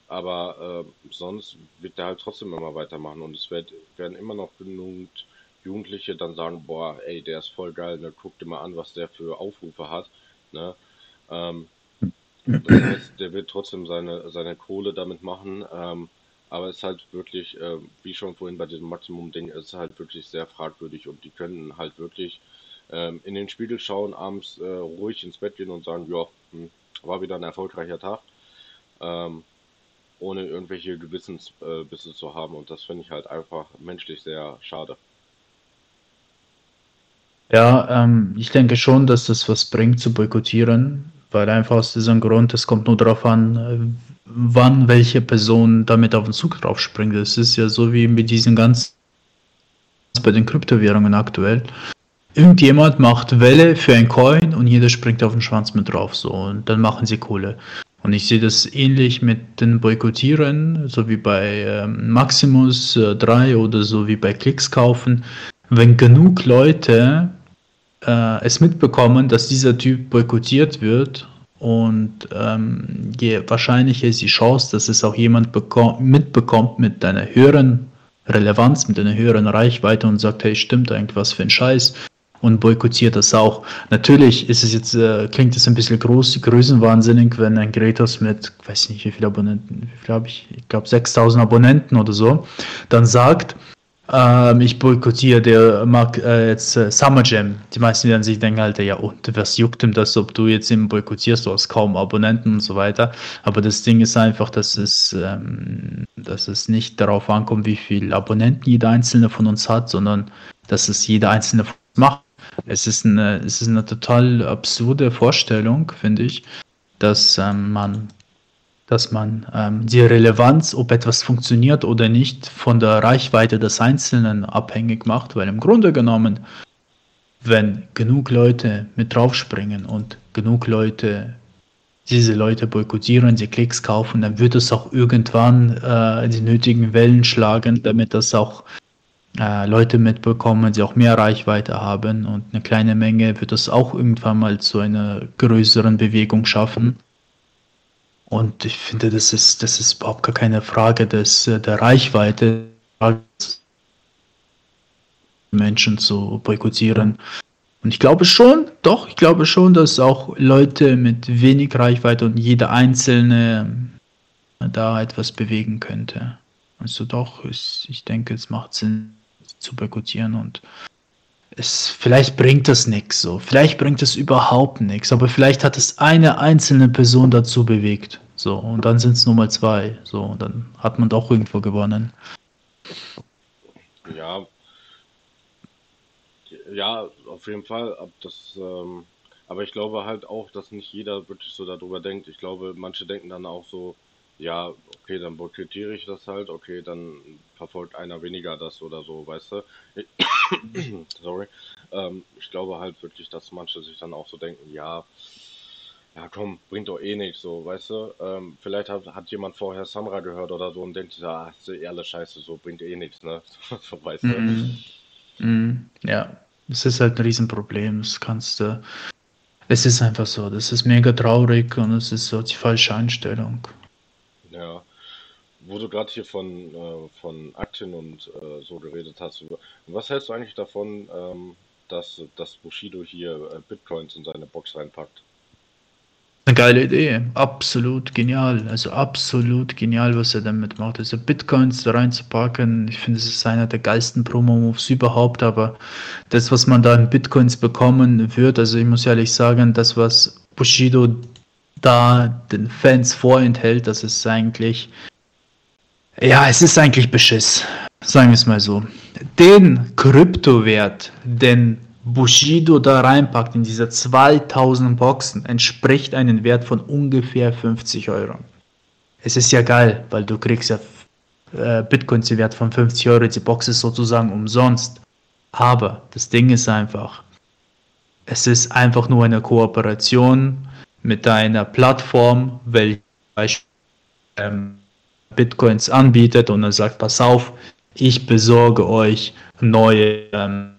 Aber äh, sonst wird der halt trotzdem immer weitermachen und es wird, werden immer noch genug Jugendliche dann sagen, boah, ey, der ist voll geil, ne, guck dir mal an, was der für Aufrufe hat. Ne? Ähm, das heißt, der wird trotzdem seine, seine Kohle damit machen. Ähm, aber es ist halt wirklich, äh, wie schon vorhin bei diesem Maximum-Ding, es ist halt wirklich sehr fragwürdig und die können halt wirklich ähm, in den Spiegel schauen, abends äh, ruhig ins Bett gehen und sagen, ja, hm, war wieder ein erfolgreicher Tag. Ähm, ohne irgendwelche Gewissensbisse äh, zu haben und das finde ich halt einfach menschlich sehr schade. Ja, ähm, ich denke schon, dass das was bringt zu boykottieren, weil einfach aus diesem Grund, es kommt nur darauf an, äh, wann welche Person damit auf den Zug drauf springt. Es ist ja so wie mit diesen ganzen bei den Kryptowährungen aktuell. Irgendjemand macht Welle für ein Coin und jeder springt auf den Schwanz mit drauf so und dann machen sie Kohle. Und ich sehe das ähnlich mit den Boykottieren, so wie bei ähm, Maximus äh, 3 oder so wie bei Klicks kaufen. Wenn genug Leute äh, es mitbekommen, dass dieser Typ boykottiert wird und ähm, je wahrscheinlicher ist die Chance, dass es auch jemand mitbekommt mit einer höheren Relevanz, mit einer höheren Reichweite und sagt, hey, stimmt eigentlich was für ein Scheiß und boykottiert das auch. Natürlich ist es jetzt, äh, klingt es ein bisschen groß, größenwahnsinnig, wenn ein Gretos mit, weiß nicht, wie viele Abonnenten, wie viel habe ich, ich glaube 6000 Abonnenten oder so, dann sagt, ähm, ich boykottiere, der mag äh, jetzt äh, Summer Jam. Die meisten werden sich denken, Alter, ja, und was juckt ihm das, ob du jetzt ihn boykottierst, du hast kaum Abonnenten und so weiter. Aber das Ding ist einfach, dass es, ähm, dass es nicht darauf ankommt, wie viele Abonnenten jeder einzelne von uns hat, sondern dass es jeder einzelne von uns macht. Es ist eine, es ist eine total absurde Vorstellung, finde ich, dass ähm, man dass man ähm, die Relevanz, ob etwas funktioniert oder nicht, von der Reichweite des Einzelnen abhängig macht, weil im Grunde genommen, wenn genug Leute mit draufspringen und genug Leute diese Leute boykottieren, die Klicks kaufen, dann wird es auch irgendwann äh, die nötigen Wellen schlagen, damit das auch äh, Leute mitbekommen, die auch mehr Reichweite haben und eine kleine Menge wird es auch irgendwann mal zu einer größeren Bewegung schaffen. Und ich finde, das ist, das ist überhaupt gar keine Frage des, äh, der Reichweite, Menschen zu boykottieren. Und ich glaube schon, doch, ich glaube schon, dass auch Leute mit wenig Reichweite und jeder Einzelne da etwas bewegen könnte. Also doch, ich denke, es macht Sinn zu boykottieren und es, vielleicht bringt das nichts so. Vielleicht bringt es überhaupt nichts, aber vielleicht hat es eine einzelne Person dazu bewegt. So, und dann sind es nur mal zwei. So, und dann hat man doch irgendwo gewonnen. Ja, ja, auf jeden Fall. Das, ähm, aber ich glaube halt auch, dass nicht jeder wirklich so darüber denkt. Ich glaube, manche denken dann auch so, ja, okay, dann boykottiere ich das halt, okay, dann verfolgt einer weniger das oder so, weißt du? Sorry. Ähm, ich glaube halt wirklich, dass manche sich dann auch so denken, ja, ja komm, bringt doch eh nichts, so, weißt du? Ähm, vielleicht hat, hat jemand vorher Samra gehört oder so und denkt sich, ah, ist eh alle Scheiße, so bringt eh nichts, ne? so, weißt du? Mm, mm, ja. Das ist halt ein Riesenproblem. Das kannst du. Es ist einfach so. Das ist mega traurig und es ist so die falsche Einstellung. Ja. Wo du gerade hier von, äh, von Aktien und äh, so geredet hast, was hältst du eigentlich davon, ähm, dass, dass Bushido hier äh, Bitcoins in seine Box reinpackt? Eine geile Idee, absolut genial. Also absolut genial, was er damit macht. Also Bitcoins da reinzupacken, ich finde, es ist einer der geilsten Promo-Moves überhaupt, aber das, was man da in Bitcoins bekommen wird, also ich muss ehrlich sagen, das, was Bushido da den Fans vorenthält, das ist eigentlich, ja, es ist eigentlich Beschiss. Sagen wir es mal so. Den Kryptowert, den Bushido da reinpackt in diese 2000 Boxen, entspricht einem Wert von ungefähr 50 Euro. Es ist ja geil, weil du kriegst ja äh, Bitcoins im Wert von 50 Euro, die Box ist sozusagen umsonst. Aber das Ding ist einfach, es ist einfach nur eine Kooperation mit einer Plattform, welche ähm, Bitcoins anbietet und er sagt, pass auf, ich besorge euch neue ähm,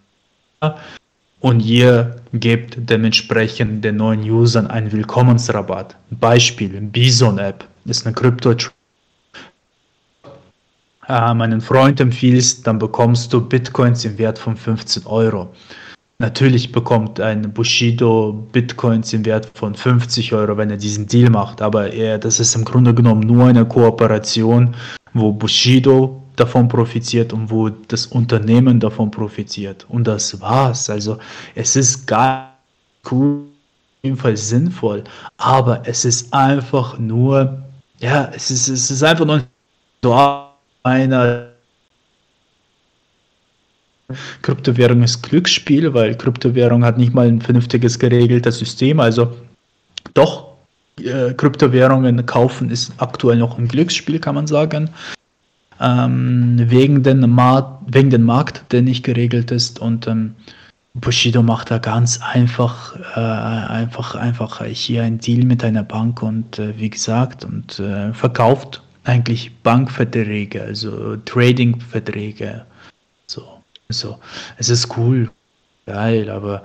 und ihr gebt dementsprechend den neuen Usern einen Willkommensrabatt. Beispiel, Bison App ist eine Krypto äh, meinen Freund empfiehlst, dann bekommst du Bitcoins im Wert von 15 Euro. Natürlich bekommt ein Bushido Bitcoins im Wert von 50 Euro, wenn er diesen Deal macht, aber er, das ist im Grunde genommen nur eine Kooperation, wo Bushido davon profitiert und wo das Unternehmen davon profitiert. Und das war's. Also es ist gar cool, auf jeden Fall sinnvoll, aber es ist einfach nur, ja, es ist, es ist einfach nur einer Kryptowährung ist Glücksspiel, weil Kryptowährung hat nicht mal ein vernünftiges geregeltes System. Also doch, äh, Kryptowährungen kaufen ist aktuell noch ein Glücksspiel, kann man sagen ähm, wegen, den wegen dem Markt, der nicht geregelt ist. Und ähm, Bushido macht da ganz einfach, äh, einfach, einfach hier ein Deal mit einer Bank und äh, wie gesagt, und äh, verkauft eigentlich Bankverträge, also Tradingverträge. So. Es ist cool, geil, aber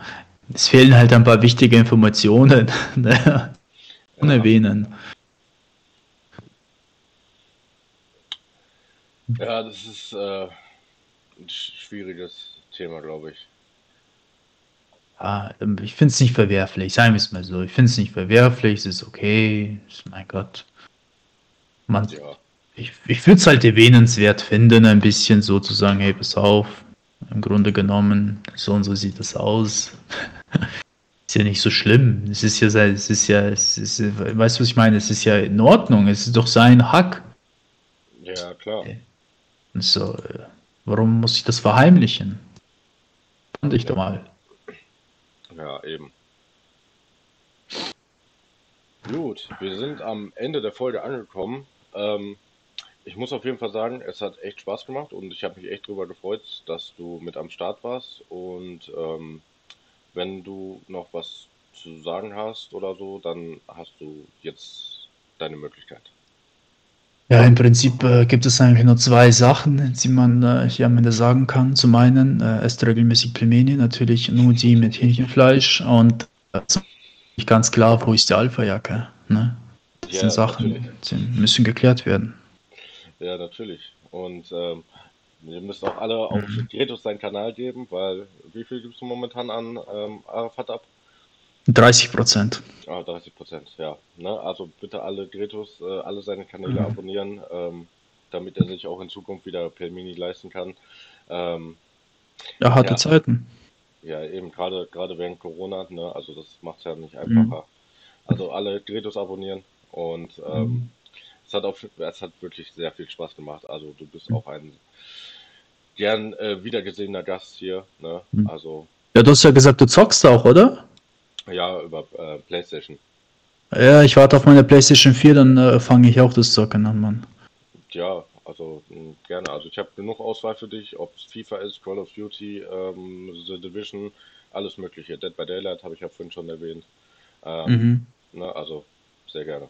es fehlen halt ein paar wichtige Informationen. ne? Unerwähnen. Ja. Ja, das ist äh, ein schwieriges Thema, glaube ich. Ah, ich finde es nicht verwerflich, sagen wir es mal so. Ich finde es nicht verwerflich, es ist okay. Mein Gott. Man, ja. Ich, ich würde es halt erwähnenswert finden, ein bisschen so zu sagen, hey, pass auf. Im Grunde genommen, so und so sieht das aus. ist ja nicht so schlimm. Es ist ja, es ist ja, es ist, weißt du, was ich meine? Es ist ja in Ordnung. Es ist doch sein Hack. Ja, klar. Okay. So, äh, warum muss ich das verheimlichen? Fand ich doch mal. Ja, eben. Gut, wir sind am Ende der Folge angekommen. Ähm, ich muss auf jeden Fall sagen, es hat echt Spaß gemacht und ich habe mich echt darüber gefreut, dass du mit am Start warst. Und ähm, wenn du noch was zu sagen hast oder so, dann hast du jetzt deine Möglichkeit. Ja, im Prinzip äh, gibt es eigentlich nur zwei Sachen, die man äh, hier am Ende sagen kann. Zum einen äh, esst regelmäßig Pelmeni, natürlich nur die mit Hähnchenfleisch und äh, ganz klar, wo ist die Alpha-Jacke? Ne? Das ja, sind Sachen, die müssen geklärt werden. Ja, natürlich. Und ähm, ihr müsst auch alle auf mhm. Gretus seinen Kanal geben, weil wie viel gibst du momentan an ähm, Arafat ab? 30 Prozent. Ah, 30 Prozent, ja. Ne? Also bitte alle Gretus, äh, alle seine Kanäle mhm. abonnieren, ähm, damit er sich auch in Zukunft wieder Pelmini leisten kann. Ähm, ja, harte ja, Zeiten. Ja, eben gerade gerade während Corona, ne? also das macht es ja nicht einfacher. Mhm. Also alle Gretus abonnieren und ähm, mhm. Es hat auch es hat wirklich sehr viel Spaß gemacht. Also du bist auch ein gern äh, wiedergesehener Gast hier. Ne? Mhm. Also ja, du hast ja gesagt, du zockst auch, oder? Ja, über äh, PlayStation. Ja, ich warte auf meine PlayStation 4, dann äh, fange ich auch das Zocken an, Mann. Ja, also mh, hm, gerne. Also ich habe genug Auswahl für dich, ob es FIFA ist, Call of Duty, ähm, The Division, alles Mögliche. Dead by Daylight habe ich ja vorhin schon erwähnt. Ähm, mhm. ne, also sehr gerne.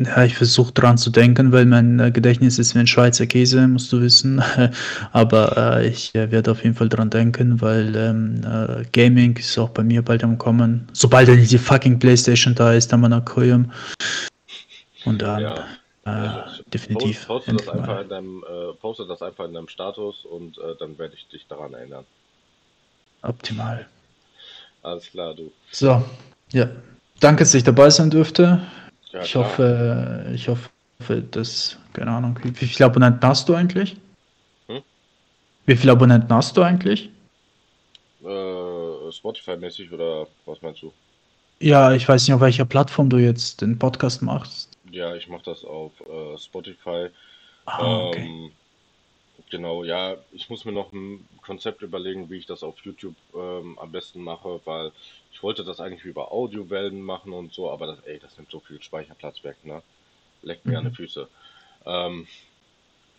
Ja, ich versuche dran zu denken, weil mein äh, Gedächtnis ist wie ein Schweizer Käse, musst du wissen. Aber äh, ich äh, werde auf jeden Fall dran denken, weil ähm, äh, Gaming ist auch bei mir bald am Kommen. Sobald dann die fucking Playstation da ist, dann mal nach Koyum. Und dann ja. Also, definitiv. Post, poste, das einfach in deinem, äh, poste das einfach in deinem Status und dann werde ich dich daran erinnern. Optimal. Alles klar, du. So, ja. Danke, dass ich dabei sein durfte. Ja, ich, hoffe, ich hoffe, dass, keine Ahnung, wie, wie viele Abonnenten hast du eigentlich? Hm? Wie viele Abonnenten hast du eigentlich? Äh, Spotify-mäßig oder was meinst du? Ja, ich weiß nicht, auf welcher Plattform du jetzt den Podcast machst. Ja, ich mache das auf äh, Spotify. Ah, okay. ähm, genau, ja, ich muss mir noch ein Konzept überlegen, wie ich das auf YouTube ähm, am besten mache, weil ich wollte das eigentlich über Audiowellen machen und so, aber das, ey, das nimmt so viel Speicherplatz weg, ne? Leckt mir mhm. an die Füße. Ähm,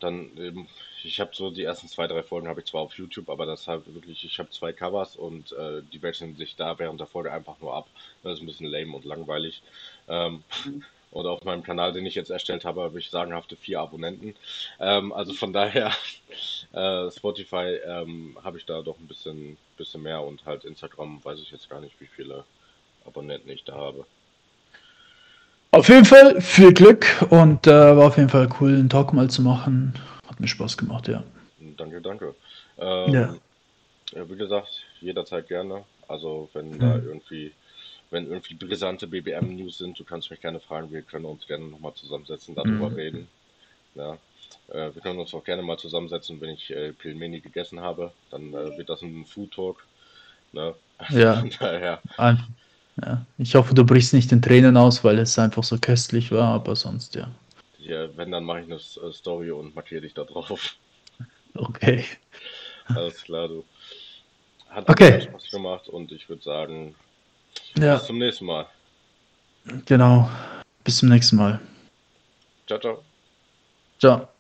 dann eben, ich habe so die ersten zwei, drei Folgen habe ich zwar auf YouTube, aber das halt wirklich, ich habe zwei Covers und äh, die wechseln sich da während der Folge einfach nur ab. Das ist ein bisschen lame und langweilig. Ähm, mhm. Und auf meinem Kanal, den ich jetzt erstellt habe, habe ich sagenhafte vier Abonnenten. Ähm, also von daher, äh, Spotify ähm, habe ich da doch ein bisschen, bisschen mehr und halt Instagram weiß ich jetzt gar nicht, wie viele Abonnenten ich da habe. Auf jeden Fall viel Glück und äh, war auf jeden Fall cool, einen Talk mal zu machen. Hat mir Spaß gemacht, ja. Danke, danke. Ähm, ja. ja. Wie gesagt, jederzeit gerne. Also wenn mhm. da irgendwie wenn irgendwie brisante BBM-News sind, du kannst mich gerne fragen, wir können uns gerne nochmal zusammensetzen, darüber mhm. reden. Ja. Äh, wir können uns auch gerne mal zusammensetzen, wenn ich äh, Pilmeni gegessen habe, dann äh, wird das ein Food Talk. Ne? Ja. Daher. ja. Ich hoffe, du brichst nicht in Tränen aus, weil es einfach so köstlich war, aber sonst ja. Ja, wenn, dann mache ich eine äh, Story und markiere dich da drauf. Okay. Alles klar, du. Hat okay. Spaß gemacht und ich würde sagen, ja. Bis zum nächsten Mal. Genau. Bis zum nächsten Mal. Ciao, ciao. Ciao.